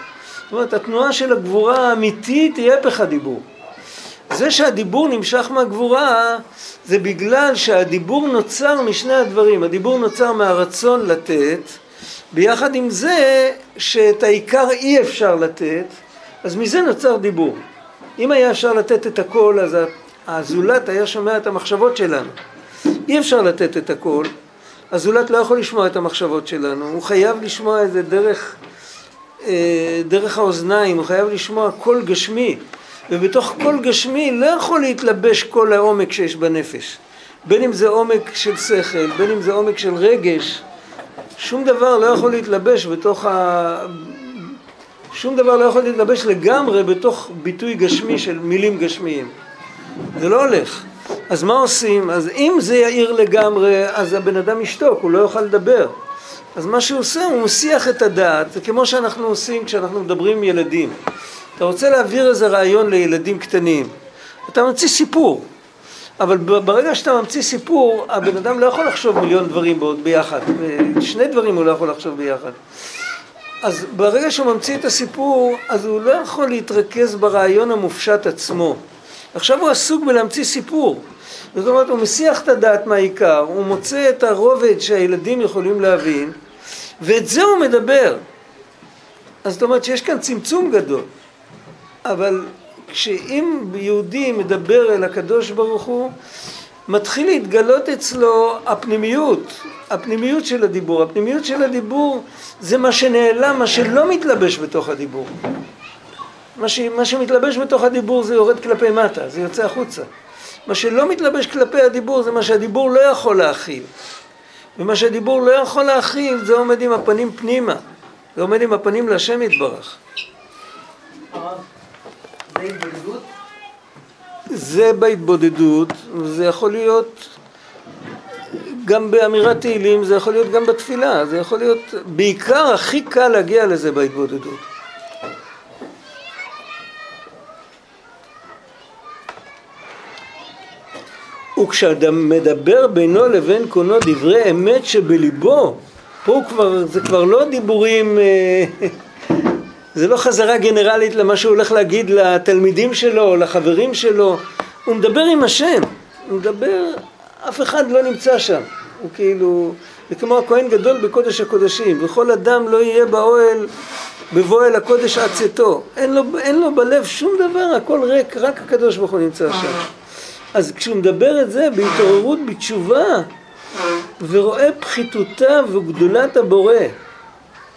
זאת אומרת, התנועה של הגבורה האמיתית היא הפך הדיבור. זה שהדיבור נמשך מהגבורה זה בגלל שהדיבור נוצר משני הדברים. הדיבור נוצר מהרצון לתת, ביחד עם זה שאת העיקר אי אפשר לתת, אז מזה נוצר דיבור. אם היה אפשר לתת את הכל, אז הזולת היה שומע את המחשבות שלנו. אי אפשר לתת את הכל, הזולת לא יכול לשמוע את המחשבות שלנו, הוא חייב לשמוע את זה דרך, אה, דרך האוזניים, הוא חייב לשמוע קול גשמי. ובתוך כל גשמי לא יכול להתלבש כל העומק שיש בנפש. בין אם זה עומק של שכל, בין אם זה עומק של רגש, שום דבר לא יכול להתלבש בתוך ה... שום דבר לא יכול להתלבש לגמרי בתוך ביטוי גשמי של מילים גשמיים. זה לא הולך. אז מה עושים? אז אם זה יאיר לגמרי, אז הבן אדם ישתוק, הוא לא יוכל לדבר. אז מה שהוא עושה, הוא מסיח את הדעת, זה כמו שאנחנו עושים כשאנחנו מדברים עם ילדים. אתה רוצה להעביר איזה רעיון לילדים קטנים, אתה ממציא סיפור, אבל ברגע שאתה ממציא סיפור, הבן אדם לא יכול לחשוב מיליון דברים ביחד, שני דברים הוא לא יכול לחשוב ביחד. אז ברגע שהוא ממציא את הסיפור, אז הוא לא יכול להתרכז ברעיון המופשט עצמו. עכשיו הוא עסוק בלהמציא סיפור. זאת אומרת, הוא מסיח את הדעת מהעיקר, הוא מוצא את הרובד שהילדים יכולים להבין, ואת זה הוא מדבר. אז זאת אומרת שיש כאן צמצום גדול. אבל כשאם יהודי מדבר אל הקדוש ברוך הוא, מתחיל להתגלות אצלו הפנימיות, הפנימיות של הדיבור. הפנימיות של הדיבור זה מה שנעלם, מה שלא מתלבש בתוך הדיבור. מה, ש, מה שמתלבש בתוך הדיבור זה יורד כלפי מטה, זה יוצא החוצה. מה שלא מתלבש כלפי הדיבור זה מה שהדיבור לא יכול להכיל. ומה שהדיבור לא יכול להכיל זה עומד עם הפנים פנימה, זה עומד עם הפנים להשם יתברך. זה בהתבודדות, זה יכול להיות גם באמירת תהילים, זה יכול להיות גם בתפילה, זה יכול להיות, בעיקר הכי קל להגיע לזה בהתבודדות. וכשאדם מדבר בינו לבין קונו דברי אמת שבליבו, פה כבר, זה כבר לא דיבורים אה, זה לא חזרה גנרלית למה שהוא הולך להגיד לתלמידים שלו או לחברים שלו, הוא מדבר עם השם, הוא מדבר, אף אחד לא נמצא שם, הוא כאילו, זה כמו הכהן גדול בקודש הקודשים, וכל אדם לא יהיה באוהל בבוא אל הקודש עד צאתו, אין אין לו בלב שום דבר, הכל ריק, רק הקדוש ברוך הוא נמצא שם. אז כשהוא מדבר את זה בהתעוררות בתשובה ורואה פחיתותה וגדולת הבורא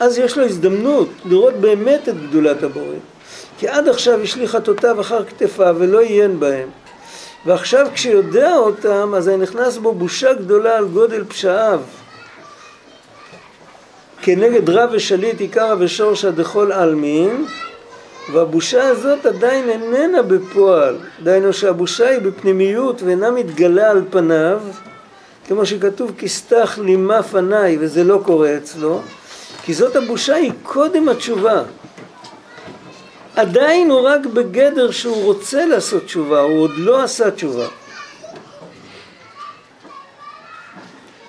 אז יש לו הזדמנות לראות באמת את גדולת הבורא. כי עד עכשיו השליך חטאותיו אחר כתפיו ולא עיין בהם. ועכשיו כשיודע אותם, אז נכנס בו בושה גדולה על גודל פשעיו. כנגד רב ושליט עיקרא ושורשא דכל עלמין, והבושה הזאת עדיין איננה בפועל. דהיינו שהבושה היא בפנימיות ואינה מתגלה על פניו, כמו שכתוב כסתח לימה פניי, וזה לא קורה אצלו. כי זאת הבושה היא קודם התשובה. עדיין הוא רק בגדר שהוא רוצה לעשות תשובה, הוא עוד לא עשה תשובה.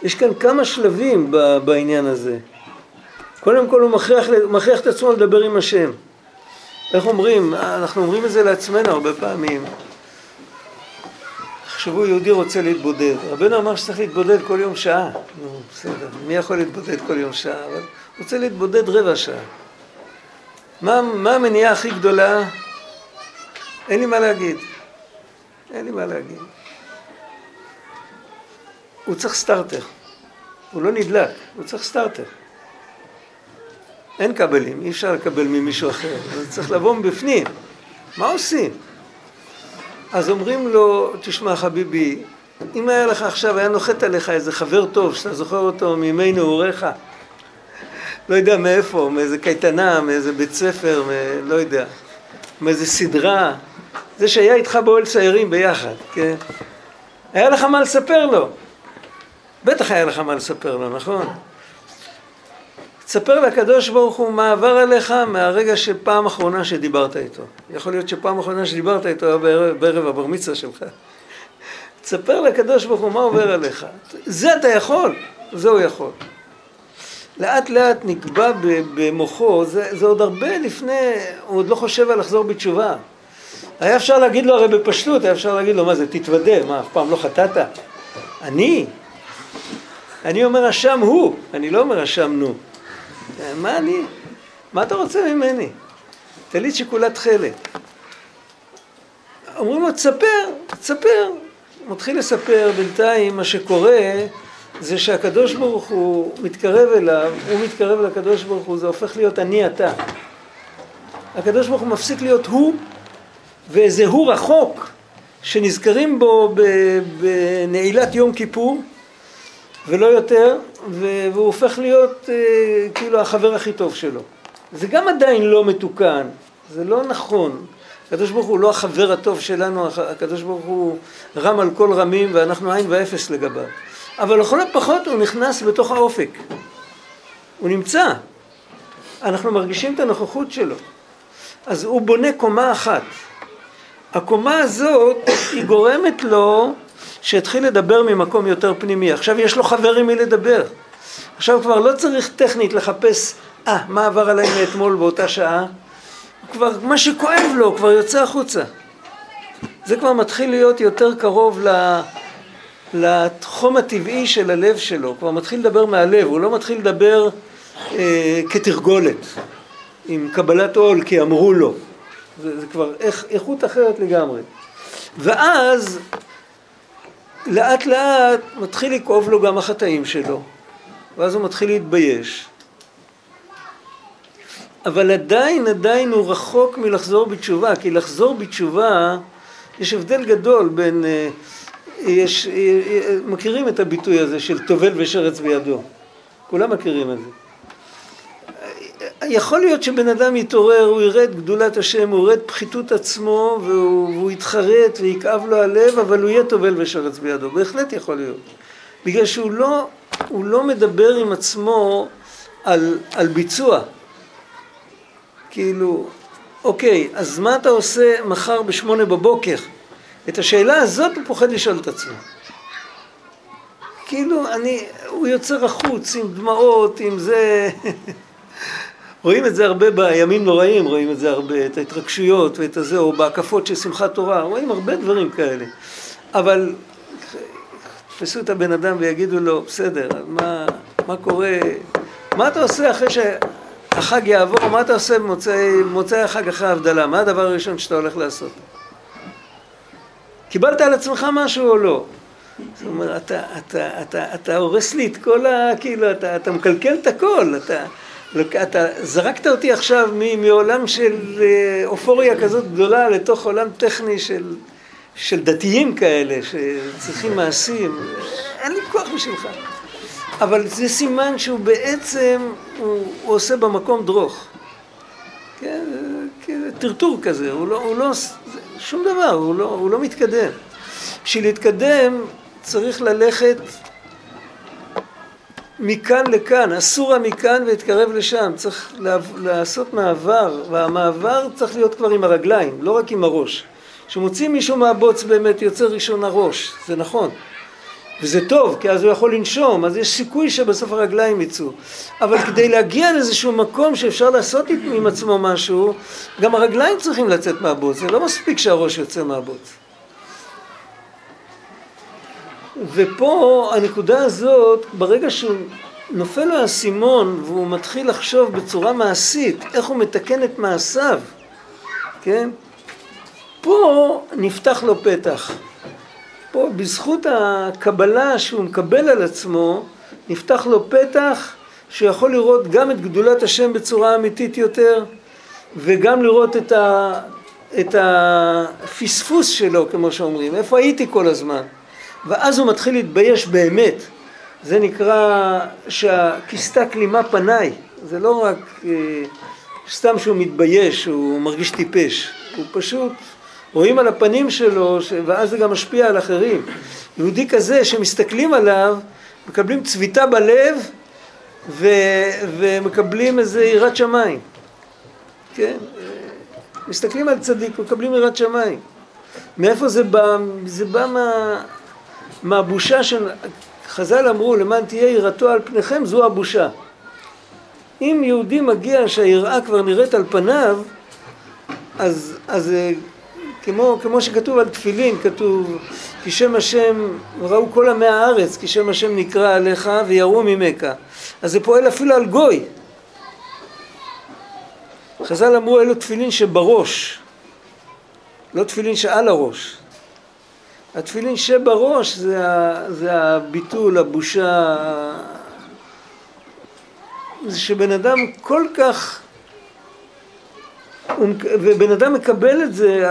יש כאן כמה שלבים בעניין הזה. קודם כל הוא מכריח, מכריח את עצמו לדבר עם השם. איך אומרים? אנחנו אומרים את זה לעצמנו הרבה פעמים. תחשבו, יהודי רוצה להתבודד. רבנו אמר שצריך להתבודד כל יום שעה. נו, בסדר, מי יכול להתבודד כל יום שעה? אבל רוצה להתבודד רבע שעה. מה, מה המניעה הכי גדולה? אין לי מה להגיד. אין לי מה להגיד. הוא צריך סטארטר. הוא לא נדלק, הוא צריך סטארטר. אין כבלים, אי אפשר לקבל ממישהו אחר, זה צריך לבוא מבפנים. מה עושים? אז אומרים לו, תשמע חביבי, אם היה לך עכשיו, היה נוחת עליך איזה חבר טוב, שאתה זוכר אותו מימי נעוריך, לא יודע מאיפה, מאיזה קייטנה, מאיזה בית ספר, מ... לא יודע, מאיזה סדרה, זה שהיה איתך באוהל ציירים ביחד, כן? היה לך מה לספר לו. בטח היה לך מה לספר לו, נכון? תספר לקדוש ברוך הוא מה עבר עליך מהרגע שפעם אחרונה שדיברת איתו. יכול להיות שפעם אחרונה שדיברת איתו היה בערב, בערב הבר מצווה שלך. תספר לקדוש ברוך הוא מה עובר עליך. זה אתה יכול, זה הוא יכול. לאט לאט נקבע במוחו, זה, זה עוד הרבה לפני, הוא עוד לא חושב על לחזור בתשובה. היה אפשר להגיד לו הרי בפשטות, היה אפשר להגיד לו, מה זה, תתוודה, מה, אף פעם לא חטאת? אני? אני אומר אשם הוא, אני לא אומר אשם נו. מה אני? מה אתה רוצה ממני? תליד שיקולת תכלת. אומרים לו, תספר, תספר. מתחיל לספר, בינתיים מה שקורה זה שהקדוש ברוך הוא מתקרב אליו, הוא מתקרב לקדוש ברוך הוא, זה הופך להיות אני אתה. הקדוש ברוך הוא מפסיק להיות הוא, ואיזה הוא רחוק, שנזכרים בו בנעילת יום כיפור, ולא יותר, והוא הופך להיות אה, כאילו החבר הכי טוב שלו. זה גם עדיין לא מתוקן, זה לא נכון. הקדוש ברוך הוא לא החבר הטוב שלנו, הקדוש ברוך הוא רם על כל רמים ואנחנו עין ואפס לגביו. אבל לכל הפחות הוא נכנס בתוך האופק. הוא נמצא. אנחנו מרגישים את הנוכחות שלו. אז הוא בונה קומה אחת. הקומה הזאת, היא גורמת לו שהתחיל לדבר ממקום יותר פנימי. עכשיו יש לו חבר עם מי לדבר. עכשיו כבר לא צריך טכנית לחפש, אה, ah, מה עבר עליי מאתמול באותה שעה? כבר, מה שכואב לו כבר יוצא החוצה. זה כבר מתחיל להיות יותר קרוב ל... לתחום הטבעי של הלב שלו, כבר מתחיל לדבר מהלב, הוא לא מתחיל לדבר אה, כתרגולת, עם קבלת עול כי אמרו לו, זה, זה כבר איך, איכות אחרת לגמרי. ואז לאט לאט מתחיל לכאוב לו גם החטאים שלו, ואז הוא מתחיל להתבייש. אבל עדיין, עדיין הוא רחוק מלחזור בתשובה, כי לחזור בתשובה, יש הבדל גדול בין, אה, יש, אה, אה, מכירים את הביטוי הזה של טובל ושרץ בידו, כולם מכירים את זה. יכול להיות שבן אדם יתעורר, הוא יראה את גדולת השם, הוא יראה את פחיתות עצמו והוא, והוא יתחרט ויכאב לו הלב, אבל הוא יהיה טובל ושרץ בידו, בהחלט יכול להיות. בגלל שהוא לא, לא מדבר עם עצמו על, על ביצוע. כאילו, אוקיי, אז מה אתה עושה מחר בשמונה בבוקר? את השאלה הזאת הוא פוחד לשאול את עצמו. כאילו, אני, הוא יוצא החוץ עם דמעות, עם זה... רואים את זה הרבה בימים נוראים, רואים את זה הרבה, את ההתרגשויות ואת הזה, או בהקפות של שמחת תורה, רואים הרבה דברים כאלה. אבל תפסו את הבן אדם ויגידו לו, בסדר, מה, מה קורה, מה אתה עושה אחרי שהחג יעבור, מה אתה עושה במוצאי מוצאי החג אחרי ההבדלה, מה הדבר הראשון שאתה הולך לעשות? קיבלת על עצמך משהו או לא? זאת אומרת, אתה, אתה, אתה, אתה הורס לי את כל ה... כאילו, אתה, אתה מקלקל את הכל, אתה... אתה זרקת אותי עכשיו מעולם של אה, אופוריה כזאת גדולה לתוך עולם טכני של, של דתיים כאלה שצריכים מעשים, אין לי כוח בשבילך. אבל זה סימן שהוא בעצם, הוא, הוא עושה במקום דרוך. כן, טרטור כזה, הוא לא, הוא לא, שום דבר, הוא לא, הוא לא מתקדם. בשביל להתקדם צריך ללכת מכאן לכאן, אסור מכאן והתקרב לשם, צריך לעשות מעבר, והמעבר צריך להיות כבר עם הרגליים, לא רק עם הראש. כשמוציא מישהו מהבוץ באמת יוצא ראשון הראש, זה נכון. וזה טוב, כי אז הוא יכול לנשום, אז יש סיכוי שבסוף הרגליים יצאו. אבל כדי להגיע לאיזשהו מקום שאפשר לעשות עם עצמו משהו, גם הרגליים צריכים לצאת מהבוץ, זה לא מספיק שהראש יוצא מהבוץ. ופה הנקודה הזאת, ברגע שהוא נופל לו האסימון והוא מתחיל לחשוב בצורה מעשית איך הוא מתקן את מעשיו, כן? פה נפתח לו פתח. פה בזכות הקבלה שהוא מקבל על עצמו, נפתח לו פתח שהוא יכול לראות גם את גדולת השם בצורה אמיתית יותר וגם לראות את, ה, את הפספוס שלו, כמו שאומרים, איפה הייתי כל הזמן. ואז הוא מתחיל להתבייש באמת. זה נקרא שהכיסתה כלימה פניי. זה לא רק אה, סתם שהוא מתבייש, הוא מרגיש טיפש. הוא פשוט, רואים על הפנים שלו. ואז זה גם משפיע על אחרים. יהודי כזה שמסתכלים עליו, מקבלים צביטה בלב ו... ומקבלים איזה יראת שמיים. כן? מסתכלים על צדיק, מקבלים יראת שמיים. מאיפה זה בא? זה בא מה... מהבושה של... חז"ל אמרו, למען תהיה יראתו על פניכם, זו הבושה. אם יהודי מגיע שהיראה כבר נראית על פניו, אז, אז אה, כמו, כמו שכתוב על תפילין, כתוב כי שם השם, ראו כל עמי הארץ, כי שם השם נקרא עליך ויראו ממך. אז זה פועל אפילו על גוי. חז"ל אמרו אלו תפילין שבראש, לא תפילין שעל הראש. התפילין שבראש זה, זה הביטול, הבושה, זה שבן אדם כל כך, ובן אדם מקבל את זה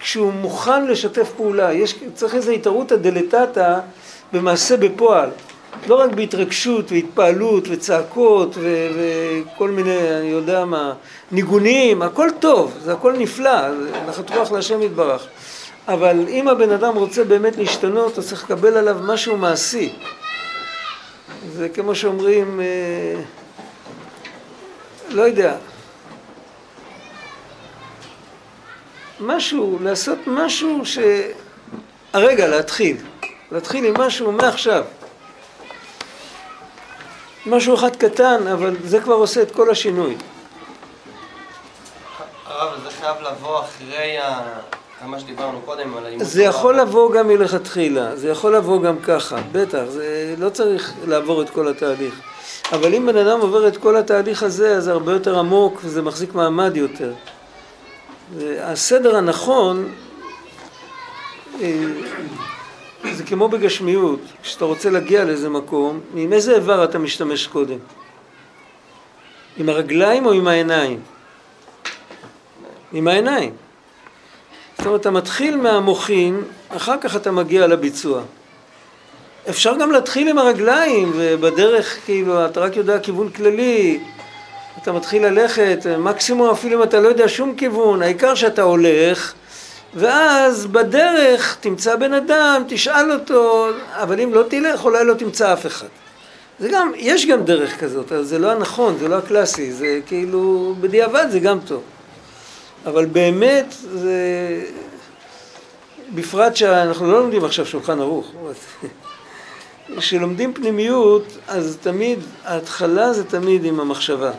כשהוא מוכן לשתף פעולה. יש, צריך איזו התערותא דלתתא במעשה בפועל. לא רק בהתרגשות והתפעלות וצעקות ו- וכל מיני, אני יודע מה, ניגונים, הכל טוב, זה הכל נפלא, נחת רוח להשם יתברך. אבל אם הבן אדם רוצה באמת להשתנות, הוא צריך לקבל עליו משהו מעשי. זה כמו שאומרים, אה, לא יודע, משהו, לעשות משהו ש... הרגע, להתחיל. להתחיל עם משהו מעכשיו. משהו אחד קטן, אבל זה כבר עושה את כל השינוי. הרב, זה חייב לבוא אחרי ה... מה שדיברנו קודם על הלימוד זה יכול לבוא גם מלכתחילה, זה יכול לבוא גם ככה, בטח, זה לא צריך לעבור את כל התהליך. אבל אם בן אדם עובר את כל התהליך הזה, אז זה הרבה יותר עמוק וזה מחזיק מעמד יותר. הסדר הנכון אה, זה כמו בגשמיות, כשאתה רוצה להגיע לאיזה מקום, עם איזה איבר אתה משתמש קודם? עם הרגליים או עם העיניים? עם העיניים. זאת אומרת, אתה מתחיל מהמוחין, אחר כך אתה מגיע לביצוע. אפשר גם להתחיל עם הרגליים, ובדרך, כאילו, אתה רק יודע כיוון כללי, אתה מתחיל ללכת, מקסימום אפילו אם אתה לא יודע שום כיוון, העיקר שאתה הולך, ואז בדרך תמצא בן אדם, תשאל אותו, אבל אם לא תלך אולי לא תמצא אף אחד. זה גם, יש גם דרך כזאת, אבל זה לא הנכון, זה לא הקלאסי, זה כאילו, בדיעבד זה גם טוב. אבל באמת זה... בפרט שאנחנו לא לומדים עכשיו שולחן ערוך. כשלומדים פנימיות, אז תמיד, ההתחלה זה תמיד עם המחשבה.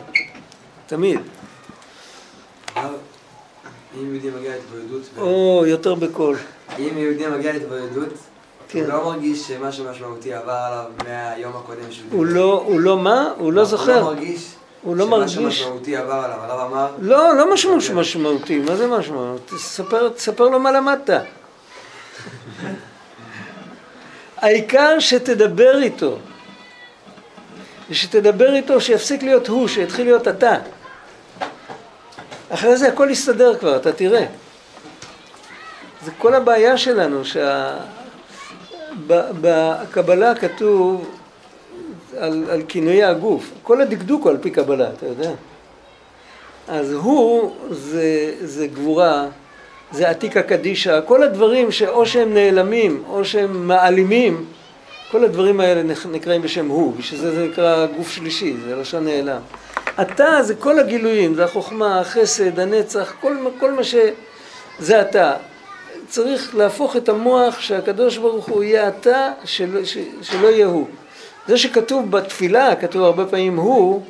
תמיד. אם יהודי מגיע להתבודדות... או, יותר בקול. אם יהודי מגיע להתבודדות, כן. הוא לא מרגיש שמשהו משמעותי עבר עליו מהיום הקודם שהוא... הוא לא, הוא לא מה? הוא לא הוא זוכר. לא מרגיש הוא לא שמשהו מרגיש. משמעותי עבר עליו. הרב אמר... לא, לא משהו משמעותי, מה זה משמעות? תספר, תספר לו מה למדת. העיקר שתדבר איתו. ושתדבר איתו שיפסיק להיות הוא, שיתחיל להיות אתה. אחרי זה הכל יסתדר כבר, אתה תראה. זה כל הבעיה שלנו, שבקבלה כתוב על, על כינויי הגוף, כל הדקדוק הוא על פי קבלה, אתה יודע. אז הוא זה, זה גבורה, זה עתיקה קדישה, כל הדברים שאו שהם נעלמים או שהם מעלימים, כל הדברים האלה נקראים בשם הוא, בשביל זה זה נקרא גוף שלישי, זה לשון נעלם. אתה זה כל הגילויים, זה החוכמה, החסד, הנצח, כל, כל מה ש... זה אתה. צריך להפוך את המוח שהקדוש ברוך הוא יהיה אתה, שלא, ש, שלא יהיה הוא. זה שכתוב בתפילה, כתוב הרבה פעמים הוא,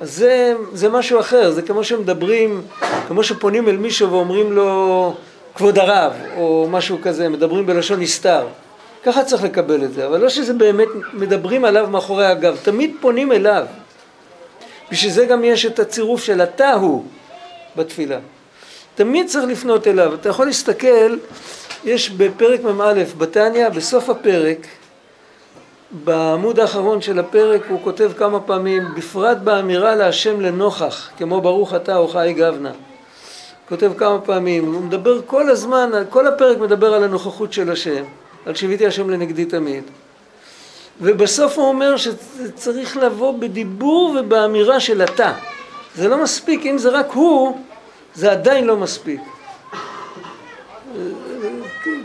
אז זה, זה משהו אחר, זה כמו שמדברים, כמו שפונים אל מישהו ואומרים לו כבוד הרב, או משהו כזה, מדברים בלשון נסתר. ככה צריך לקבל את זה, אבל לא שזה באמת מדברים עליו מאחורי הגב, תמיד פונים אליו. בשביל זה גם יש את הצירוף של אתה הוא בתפילה. תמיד צריך לפנות אליו. אתה יכול להסתכל, יש בפרק מ"א בתניא, בסוף הפרק, בעמוד האחרון של הפרק הוא כותב כמה פעמים, בפרט באמירה להשם לנוכח, כמו ברוך אתה או חי גבנה. כותב כמה פעמים, הוא מדבר כל הזמן, כל הפרק מדבר על הנוכחות של השם, על שיוויתי השם לנגדי תמיד. ובסוף הוא אומר שצריך לבוא בדיבור ובאמירה של אתה. זה לא מספיק, אם זה רק הוא, זה עדיין לא מספיק.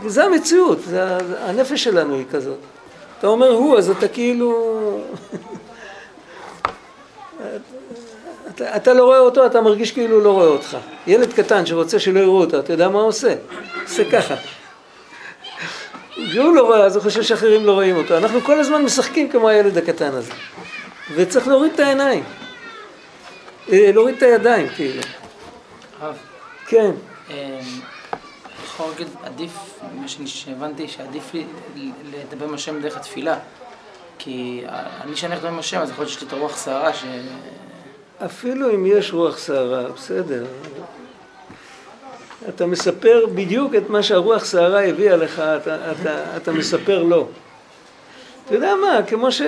זה המציאות, זה, הנפש שלנו היא כזאת. אתה אומר הוא, אז אתה כאילו... אתה, אתה לא רואה אותו, אתה מרגיש כאילו לא רואה אותך. ילד קטן שרוצה שלא יראו אותו, אתה יודע מה הוא עושה? עושה ככה. והוא לא רואה, אז הוא חושב שאחרים לא רואים אותו. אנחנו כל הזמן משחקים כמו הילד הקטן הזה. וצריך להוריד את העיניים. אה, להוריד את הידיים, כאילו. הרב, כן. אה, יכול להגיד, עדיף, מה שהבנתי, שעדיף לי לדבר עם השם דרך התפילה. כי אני שאני הולך לדבר עם השם, אז יכול להיות שיש לי את הרוח סערה ש... אפילו אם יש רוח סערה, בסדר. אתה מספר בדיוק את מה שהרוח סערה הביאה לך, אתה, אתה, אתה מספר לו. אתה יודע מה, כמו ש...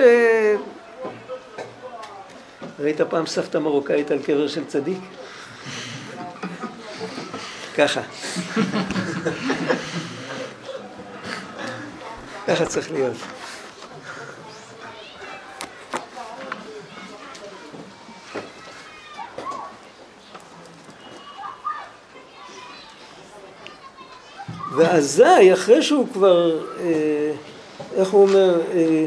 ראית פעם סבתא מרוקאית על קבר של צדיק? ככה. ככה צריך להיות. ואזי, אחרי שהוא כבר, אה, איך הוא אומר, אה,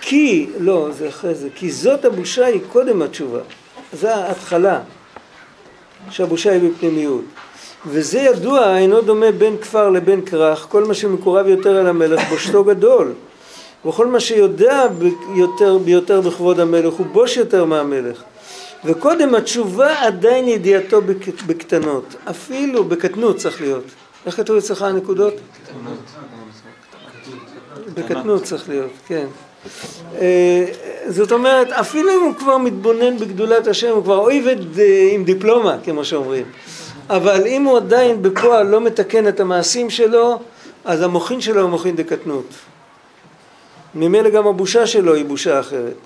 כי, לא, זה אחרי זה, כי זאת הבושה היא קודם התשובה. זה ההתחלה, שהבושה היא בפנימיות. וזה ידוע, אינו דומה בין כפר לבין כרך, כל מה שמקורב יותר אל המלך, בושתו גדול. וכל מה שיודע ביותר, ביותר בכבוד המלך, הוא בוש יותר מהמלך. וקודם התשובה עדיין ידיעתו בקטנות, אפילו בקטנות צריך להיות. איך כתוב אצלך הנקודות? בקטנות צריך להיות, כן. אה, זאת אומרת, אפילו אם הוא כבר מתבונן בגדולת השם, הוא כבר אויבד אה, עם דיפלומה, כמו שאומרים. אבל אם הוא עדיין בפועל לא מתקן את המעשים שלו, אז המוחין שלו הוא מוחין דקטנות. ממילא גם הבושה שלו היא בושה אחרת.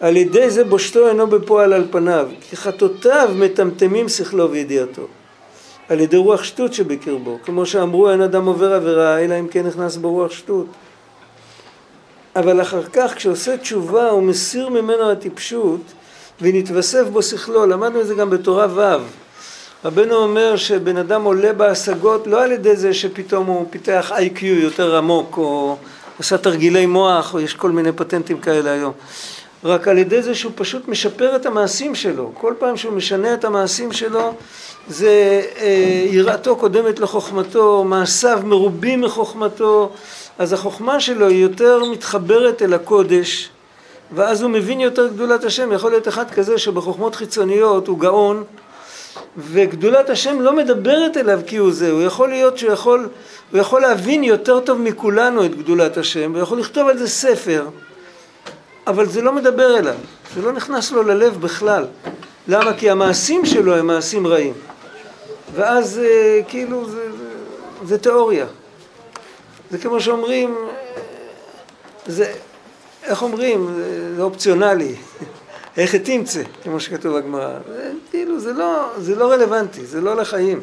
על ידי זה בושתו אינו בפועל על פניו, כי חטאותיו מטמטמים שכלו וידיעתו. על ידי רוח שטות שבקרבו, כמו שאמרו אין אדם עובר עבירה אלא אם כן נכנס בו רוח שטות. אבל אחר כך כשעושה תשובה הוא מסיר ממנו הטיפשות ונתווסף בו שכלו, למדנו את זה גם בתורה ו'. רבנו אומר שבן אדם עולה בהשגות לא על ידי זה שפתאום הוא פיתח איי-קיו יותר עמוק או עשה תרגילי מוח או יש כל מיני פטנטים כאלה היום רק על ידי זה שהוא פשוט משפר את המעשים שלו. כל פעם שהוא משנה את המעשים שלו, זה אה, יראתו קודמת לחוכמתו, מעשיו מרובים מחוכמתו, אז החוכמה שלו היא יותר מתחברת אל הקודש, ואז הוא מבין יותר גדולת השם. יכול להיות אחד כזה שבחוכמות חיצוניות הוא גאון, וגדולת השם לא מדברת אליו כי הוא זה, הוא יכול להיות שהוא יכול, הוא יכול להבין יותר טוב מכולנו את גדולת השם, ויכול לכתוב על זה ספר. אבל זה לא מדבר אליו, זה לא נכנס לו ללב בכלל. למה? כי המעשים שלו הם מעשים רעים. ואז אה, כאילו זה, זה, זה תיאוריה. זה כמו שאומרים, זה, איך אומרים, זה, זה אופציונלי. איך תמצא, כמו שכתוב בגמרא. כאילו, זה לא, זה לא רלוונטי, זה לא לחיים.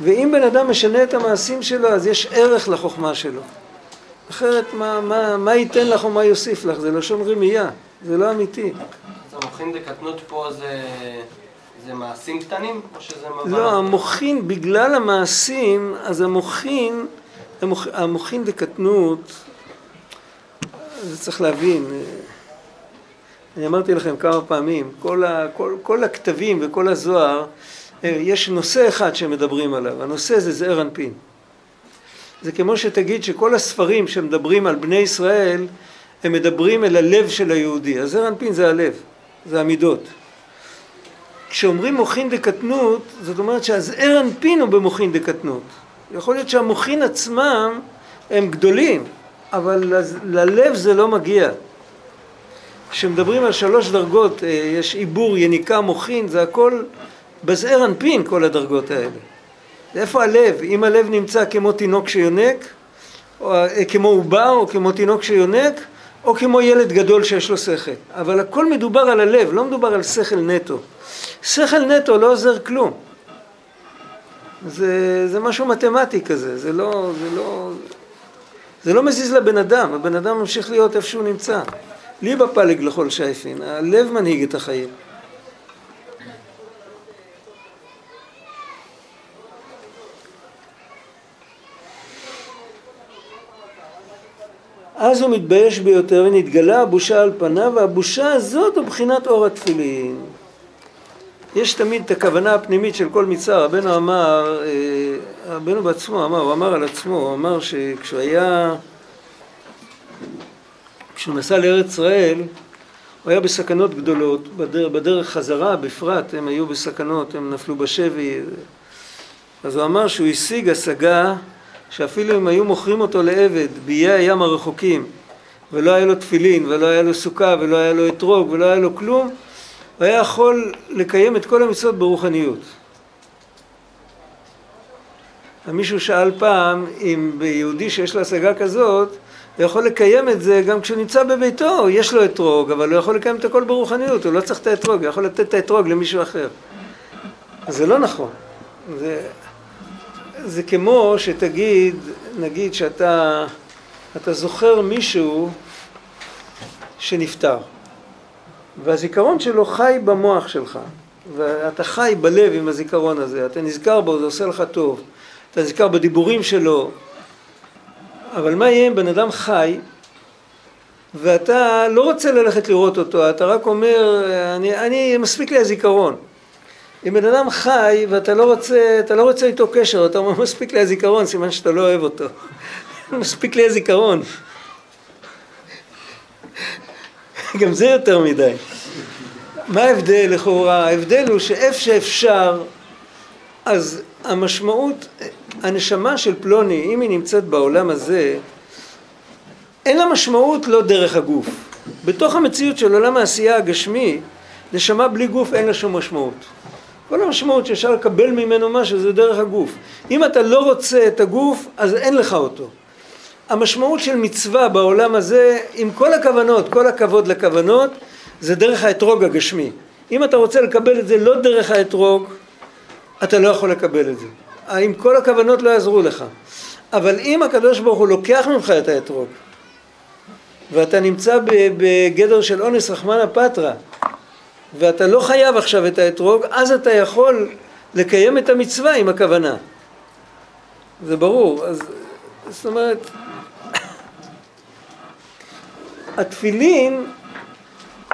ואם בן אדם משנה את המעשים שלו, אז יש ערך לחוכמה שלו. אחרת מה, מה, מה ייתן לך או מה יוסיף לך? זה לשון רמייה, זה לא אמיתי. אז המוחין דקטנות פה זה, זה מעשים קטנים או שזה מבט? לא, המוחין, בגלל המעשים, אז המוחין, המוח, המוחין דקטנות, זה צריך להבין, אני אמרתי לכם כמה פעמים, כל, ה, כל, כל הכתבים וכל הזוהר, אה, יש נושא אחד שמדברים עליו, הנושא זה זעיר אנפין. זה כמו שתגיד שכל הספרים שמדברים על בני ישראל, הם מדברים אל הלב של היהודי. הזר אנפין זה הלב, זה המידות. כשאומרים מוחין דקטנות, זאת אומרת שהזער אנפין הוא במוחין דקטנות. יכול להיות שהמוחין עצמם הם גדולים, אבל ללב זה לא מגיע. כשמדברים על שלוש דרגות, אה, יש עיבור, יניקה, מוחין, זה הכל בזער אנפין כל הדרגות האלה. איפה הלב? אם הלב נמצא כמו תינוק שיונק, או אה, כמו עובר, או כמו תינוק שיונק, או כמו ילד גדול שיש לו שכל. אבל הכל מדובר על הלב, לא מדובר על שכל נטו. שכל נטו לא עוזר כלום. זה, זה משהו מתמטי כזה, זה לא, זה, לא, זה לא מזיז לבן אדם, הבן אדם ממשיך להיות איפה שהוא נמצא. ליבה פלג לכל שייפין, הלב מנהיג את החיים. אז הוא מתבייש ביותר ונתגלה הבושה על פניו והבושה הזאת הוא בחינת אור התפילין. יש תמיד את הכוונה הפנימית של כל מצווה. רבנו אמר, אה, רבנו בעצמו אמר, הוא אמר על עצמו, הוא אמר שכשהוא היה, כשהוא נסע לארץ ישראל, הוא היה בסכנות גדולות, בדרך, בדרך חזרה בפרט, הם היו בסכנות, הם נפלו בשבי. אז הוא אמר שהוא השיג השגה שאפילו אם היו מוכרים אותו לעבד באיי הים הרחוקים ולא היה לו תפילין ולא היה לו סוכה ולא היה לו אתרוג ולא היה לו כלום, הוא היה יכול לקיים את כל המצוות ברוחניות. מישהו שאל פעם אם ביהודי שיש לו השגה כזאת, הוא יכול לקיים את זה גם כשהוא נמצא בביתו, יש לו אתרוג, אבל הוא יכול לקיים את הכל ברוחניות, הוא לא צריך את האתרוג, הוא יכול לתת את האתרוג למישהו אחר. זה לא נכון. זה, זה כמו שתגיד, נגיד שאתה אתה זוכר מישהו שנפטר, והזיכרון שלו חי במוח שלך, ואתה חי בלב עם הזיכרון הזה, אתה נזכר בו, זה עושה לך טוב, אתה נזכר בדיבורים שלו, אבל מה יהיה אם בן אדם חי ואתה לא רוצה ללכת לראות אותו, אתה רק אומר, אני, אני מספיק לי הזיכרון. אם בן אדם חי ואתה לא רוצה, אתה לא רוצה איתו קשר, אתה אומר מספיק לי הזיכרון, סימן שאתה לא אוהב אותו. מספיק לי הזיכרון. גם זה יותר מדי. מה ההבדל לכאורה? ההבדל הוא שאיפה שאפשר, אז המשמעות, הנשמה של פלוני, אם היא נמצאת בעולם הזה, אין לה משמעות לא דרך הגוף. בתוך המציאות של עולם העשייה הגשמי, נשמה בלי גוף אין לה שום משמעות. כל המשמעות שאפשר לקבל ממנו משהו זה דרך הגוף. אם אתה לא רוצה את הגוף, אז אין לך אותו. המשמעות של מצווה בעולם הזה, עם כל הכוונות, כל הכבוד לכוונות, זה דרך האתרוג הגשמי. אם אתה רוצה לקבל את זה לא דרך האתרוג, אתה לא יכול לקבל את זה. אם כל הכוונות לא יעזרו לך. אבל אם הקדוש ברוך הוא לוקח ממך את האתרוג, ואתה נמצא בגדר של אונס רחמנא פטרא, ואתה לא חייב עכשיו את האתרוג, אז אתה יכול לקיים את המצווה עם הכוונה. זה ברור. אז זאת אומרת, התפילין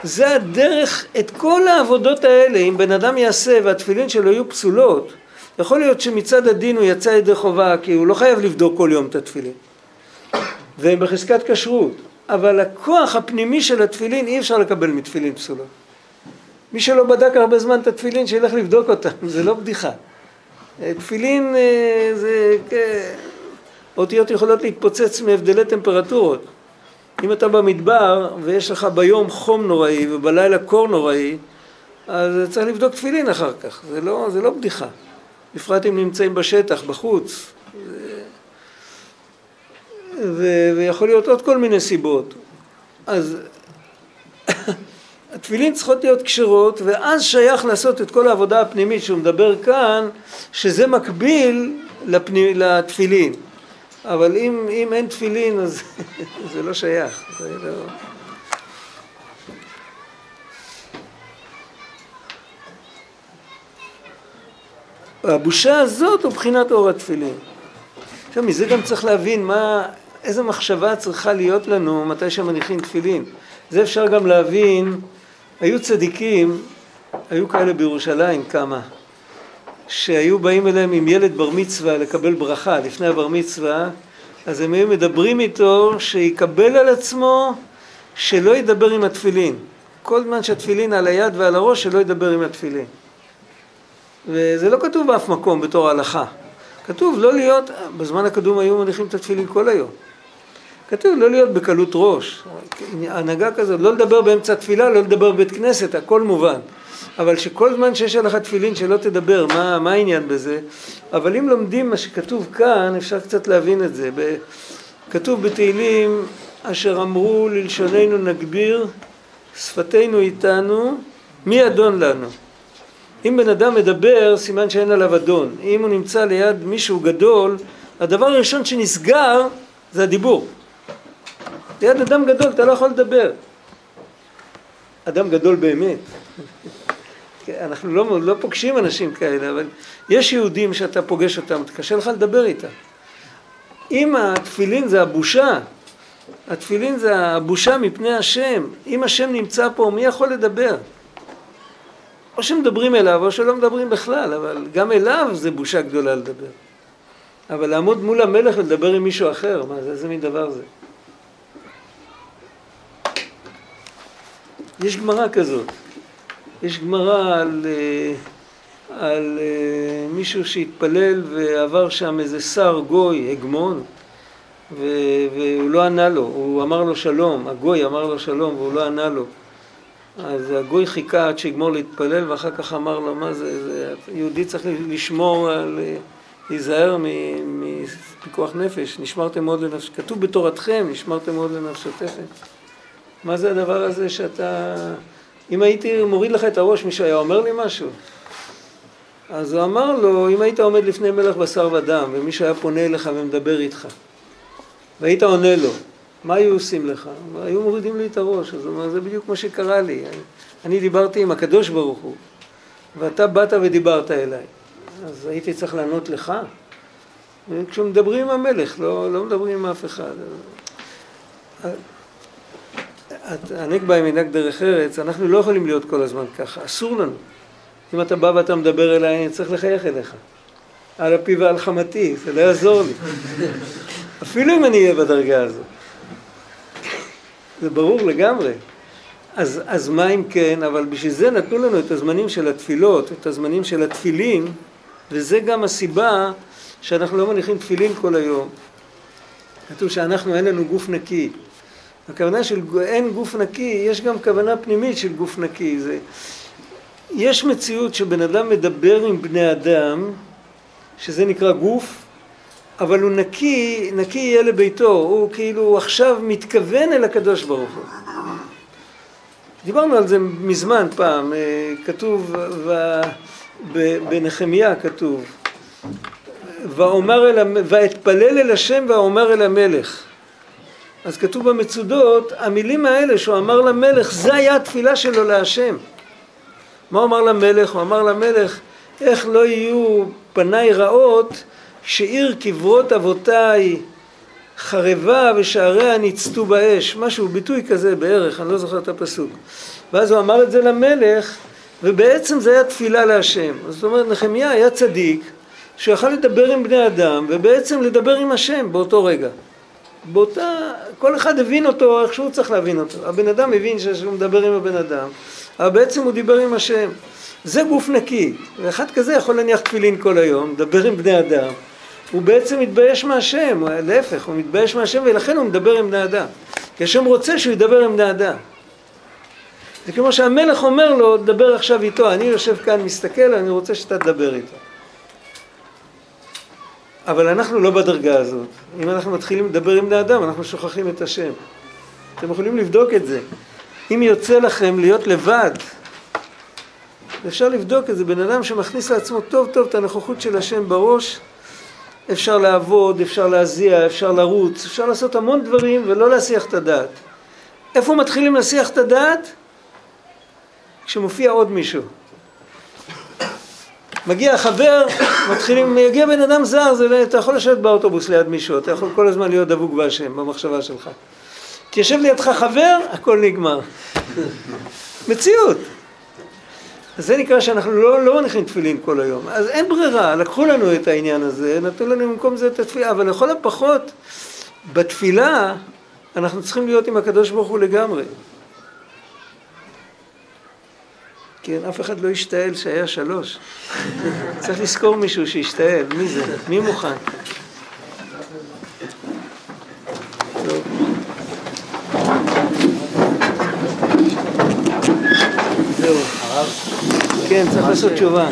זה הדרך, את כל העבודות האלה, אם בן אדם יעשה והתפילין שלו יהיו פסולות, יכול להיות שמצד הדין הוא יצא ידי חובה, כי הוא לא חייב לבדוק כל יום את התפילין. והם בחזקת כשרות. אבל הכוח הפנימי של התפילין אי אפשר לקבל מתפילין פסולות. מי שלא בדק הרבה זמן את התפילין, שילך לבדוק אותם, זה לא בדיחה. תפילין אה, זה... אותיות יכולות להתפוצץ מהבדלי טמפרטורות. אם אתה במדבר ויש לך ביום חום נוראי ובלילה קור נוראי, אז צריך לבדוק תפילין אחר כך, זה לא, זה לא בדיחה. בפרט אם נמצאים בשטח, בחוץ. ו... ויכול להיות עוד כל מיני סיבות. אז התפילין צריכות להיות כשרות, ואז שייך לעשות את כל העבודה הפנימית שהוא מדבר כאן, שזה מקביל לפני, לתפילין. אבל אם, אם אין תפילין אז זה לא שייך. זה לא... הבושה הזאת הוא בחינת אור התפילין. עכשיו מזה גם צריך להבין מה, איזה מחשבה צריכה להיות לנו מתי שמניחים תפילין. זה אפשר גם להבין, היו צדיקים, היו כאלה בירושלים כמה, שהיו באים אליהם עם ילד בר מצווה לקבל ברכה לפני הבר מצווה, אז הם היו מדברים איתו שיקבל על עצמו שלא ידבר עם התפילין. כל זמן שהתפילין על היד ועל הראש, שלא ידבר עם התפילין. וזה לא כתוב באף מקום בתור הלכה. כתוב לא להיות, בזמן הקדום היו מניחים את התפילין כל היום. כתוב לא להיות בקלות ראש, הנהגה כזאת, לא לדבר באמצע תפילה, לא לדבר בבית כנסת, הכל מובן. אבל שכל זמן שיש עליך תפילין שלא תדבר, מה, מה העניין בזה? אבל אם לומדים מה שכתוב כאן, אפשר קצת להבין את זה. כתוב בתהילים, אשר אמרו ללשוננו נגביר, שפתנו איתנו, מי אדון לנו? אם בן אדם מדבר, סימן שאין עליו אדון. אם הוא נמצא ליד מישהו גדול, הדבר הראשון שנסגר זה הדיבור. ליד אדם גדול אתה לא יכול לדבר. אדם גדול באמת. אנחנו לא, לא פוגשים אנשים כאלה, אבל יש יהודים שאתה פוגש אותם, קשה לך לדבר איתם. אם התפילין זה הבושה, התפילין זה הבושה מפני השם, אם השם נמצא פה, מי יכול לדבר? או שמדברים אליו או שלא מדברים בכלל, אבל גם אליו זה בושה גדולה לדבר. אבל לעמוד מול המלך ולדבר עם מישהו אחר, מה זה, איזה מין דבר זה? יש גמרא כזאת, יש גמרא על, אה, על אה, מישהו שהתפלל ועבר שם איזה שר גוי, הגמון, ו, והוא לא ענה לו, הוא אמר לו שלום, הגוי אמר לו שלום והוא לא ענה לו. אז הגוי חיכה עד שיגמור להתפלל ואחר כך אמר לו, מה זה, זה יהודי צריך לשמור על... להיזהר מפיקוח נפש, נשמרתם מאוד לנפש... כתוב בתורתכם, נשמרתם מאוד לנפשותיכם. מה זה הדבר הזה שאתה... אם הייתי מוריד לך את הראש, מישהו היה אומר לי משהו? אז הוא אמר לו, אם היית עומד לפני מלך בשר ודם, ומישהו היה פונה אליך ומדבר איתך, והיית עונה לו, מה היו עושים לך? היו מורידים לי את הראש, אז הוא אומר, זה בדיוק מה שקרה לי. אני דיברתי עם הקדוש ברוך הוא, ואתה באת ודיברת אליי. אז הייתי צריך לענות לך. כשמדברים עם המלך, לא, לא מדברים עם אף אחד. הנגבה היא מנהג דרך ארץ, אנחנו לא יכולים להיות כל הזמן ככה, אסור לנו. אם אתה בא ואתה מדבר אליי, אני צריך לחייך אליך. על אפי ועל חמתי, זה לא יעזור לי. אפילו אם אני אהיה בדרגה הזאת. זה ברור לגמרי. אז, אז מה אם כן, אבל בשביל זה נתנו לנו את הזמנים של התפילות, את הזמנים של התפילין, וזה גם הסיבה שאנחנו לא מניחים תפילין כל היום. כתוב שאנחנו אין לנו גוף נקי. הכוונה של אין גוף נקי, יש גם כוונה פנימית של גוף נקי. זה, יש מציאות שבן אדם מדבר עם בני אדם, שזה נקרא גוף, אבל הוא נקי, נקי יהיה לביתו, הוא כאילו עכשיו מתכוון אל הקדוש ברוך הוא. דיברנו על זה מזמן פעם, אה, כתוב בנחמיה כתוב ואומר אל, ואתפלל אל השם ואומר אל המלך אז כתוב במצודות המילים האלה שהוא אמר למלך זה היה התפילה שלו להשם מה הוא אמר למלך? הוא אמר למלך איך לא יהיו פניי רעות שעיר קברות אבותיי חרבה ושעריה ניצתו באש, משהו, ביטוי כזה בערך, אני לא זוכר את הפסוק. ואז הוא אמר את זה למלך, ובעצם זה היה תפילה להשם. זאת אומרת, נחמיה היה צדיק, שיכל לדבר עם בני אדם, ובעצם לדבר עם השם באותו רגע. באותה, כל אחד הבין אותו איך שהוא צריך להבין אותו. הבן אדם הבין שהוא מדבר עם הבן אדם, אבל בעצם הוא דיבר עם השם. זה גוף נקי, ואחד כזה יכול להניח תפילין כל היום, לדבר עם בני אדם. הוא בעצם מתבייש מהשם, להפך, הוא מתבייש מהשם ולכן הוא מדבר עם בני אדם. כי השם רוצה שהוא ידבר עם בני אדם. זה כמו שהמלך אומר לו, דבר עכשיו איתו, אני יושב כאן, מסתכל, אני רוצה שאתה תדבר איתו. אבל אנחנו לא בדרגה הזאת. אם אנחנו מתחילים לדבר עם בני אדם, אנחנו שוכחים את השם. אתם יכולים לבדוק את זה. אם יוצא לכם להיות לבד, אפשר לבדוק את זה. בן אדם שמכניס לעצמו טוב טוב את הנוכחות של השם בראש, אפשר לעבוד, אפשר להזיע, אפשר לרוץ, אפשר לעשות המון דברים ולא להסיח את הדעת. איפה מתחילים להסיח את הדעת? כשמופיע עוד מישהו. מגיע חבר, מתחילים, יגיע בן אדם זר, זה, אתה יכול לשבת באוטובוס ליד מישהו, אתה יכול כל הזמן להיות דבוק בהשם, במחשבה שלך. תיישב לידך חבר, הכל נגמר. מציאות. אז זה נקרא שאנחנו לא, לא מניחים תפילין כל היום. אז אין ברירה, לקחו לנו את העניין הזה, נתנו לנו במקום זה את התפילה, אבל לכל הפחות, בתפילה אנחנו צריכים להיות עם הקדוש ברוך הוא לגמרי. כן, אף אחד לא השתעל שהיה שלוש. צריך לזכור מישהו שהשתעל, מי זה? מי מוכן? כן, צריך לעשות תשובה.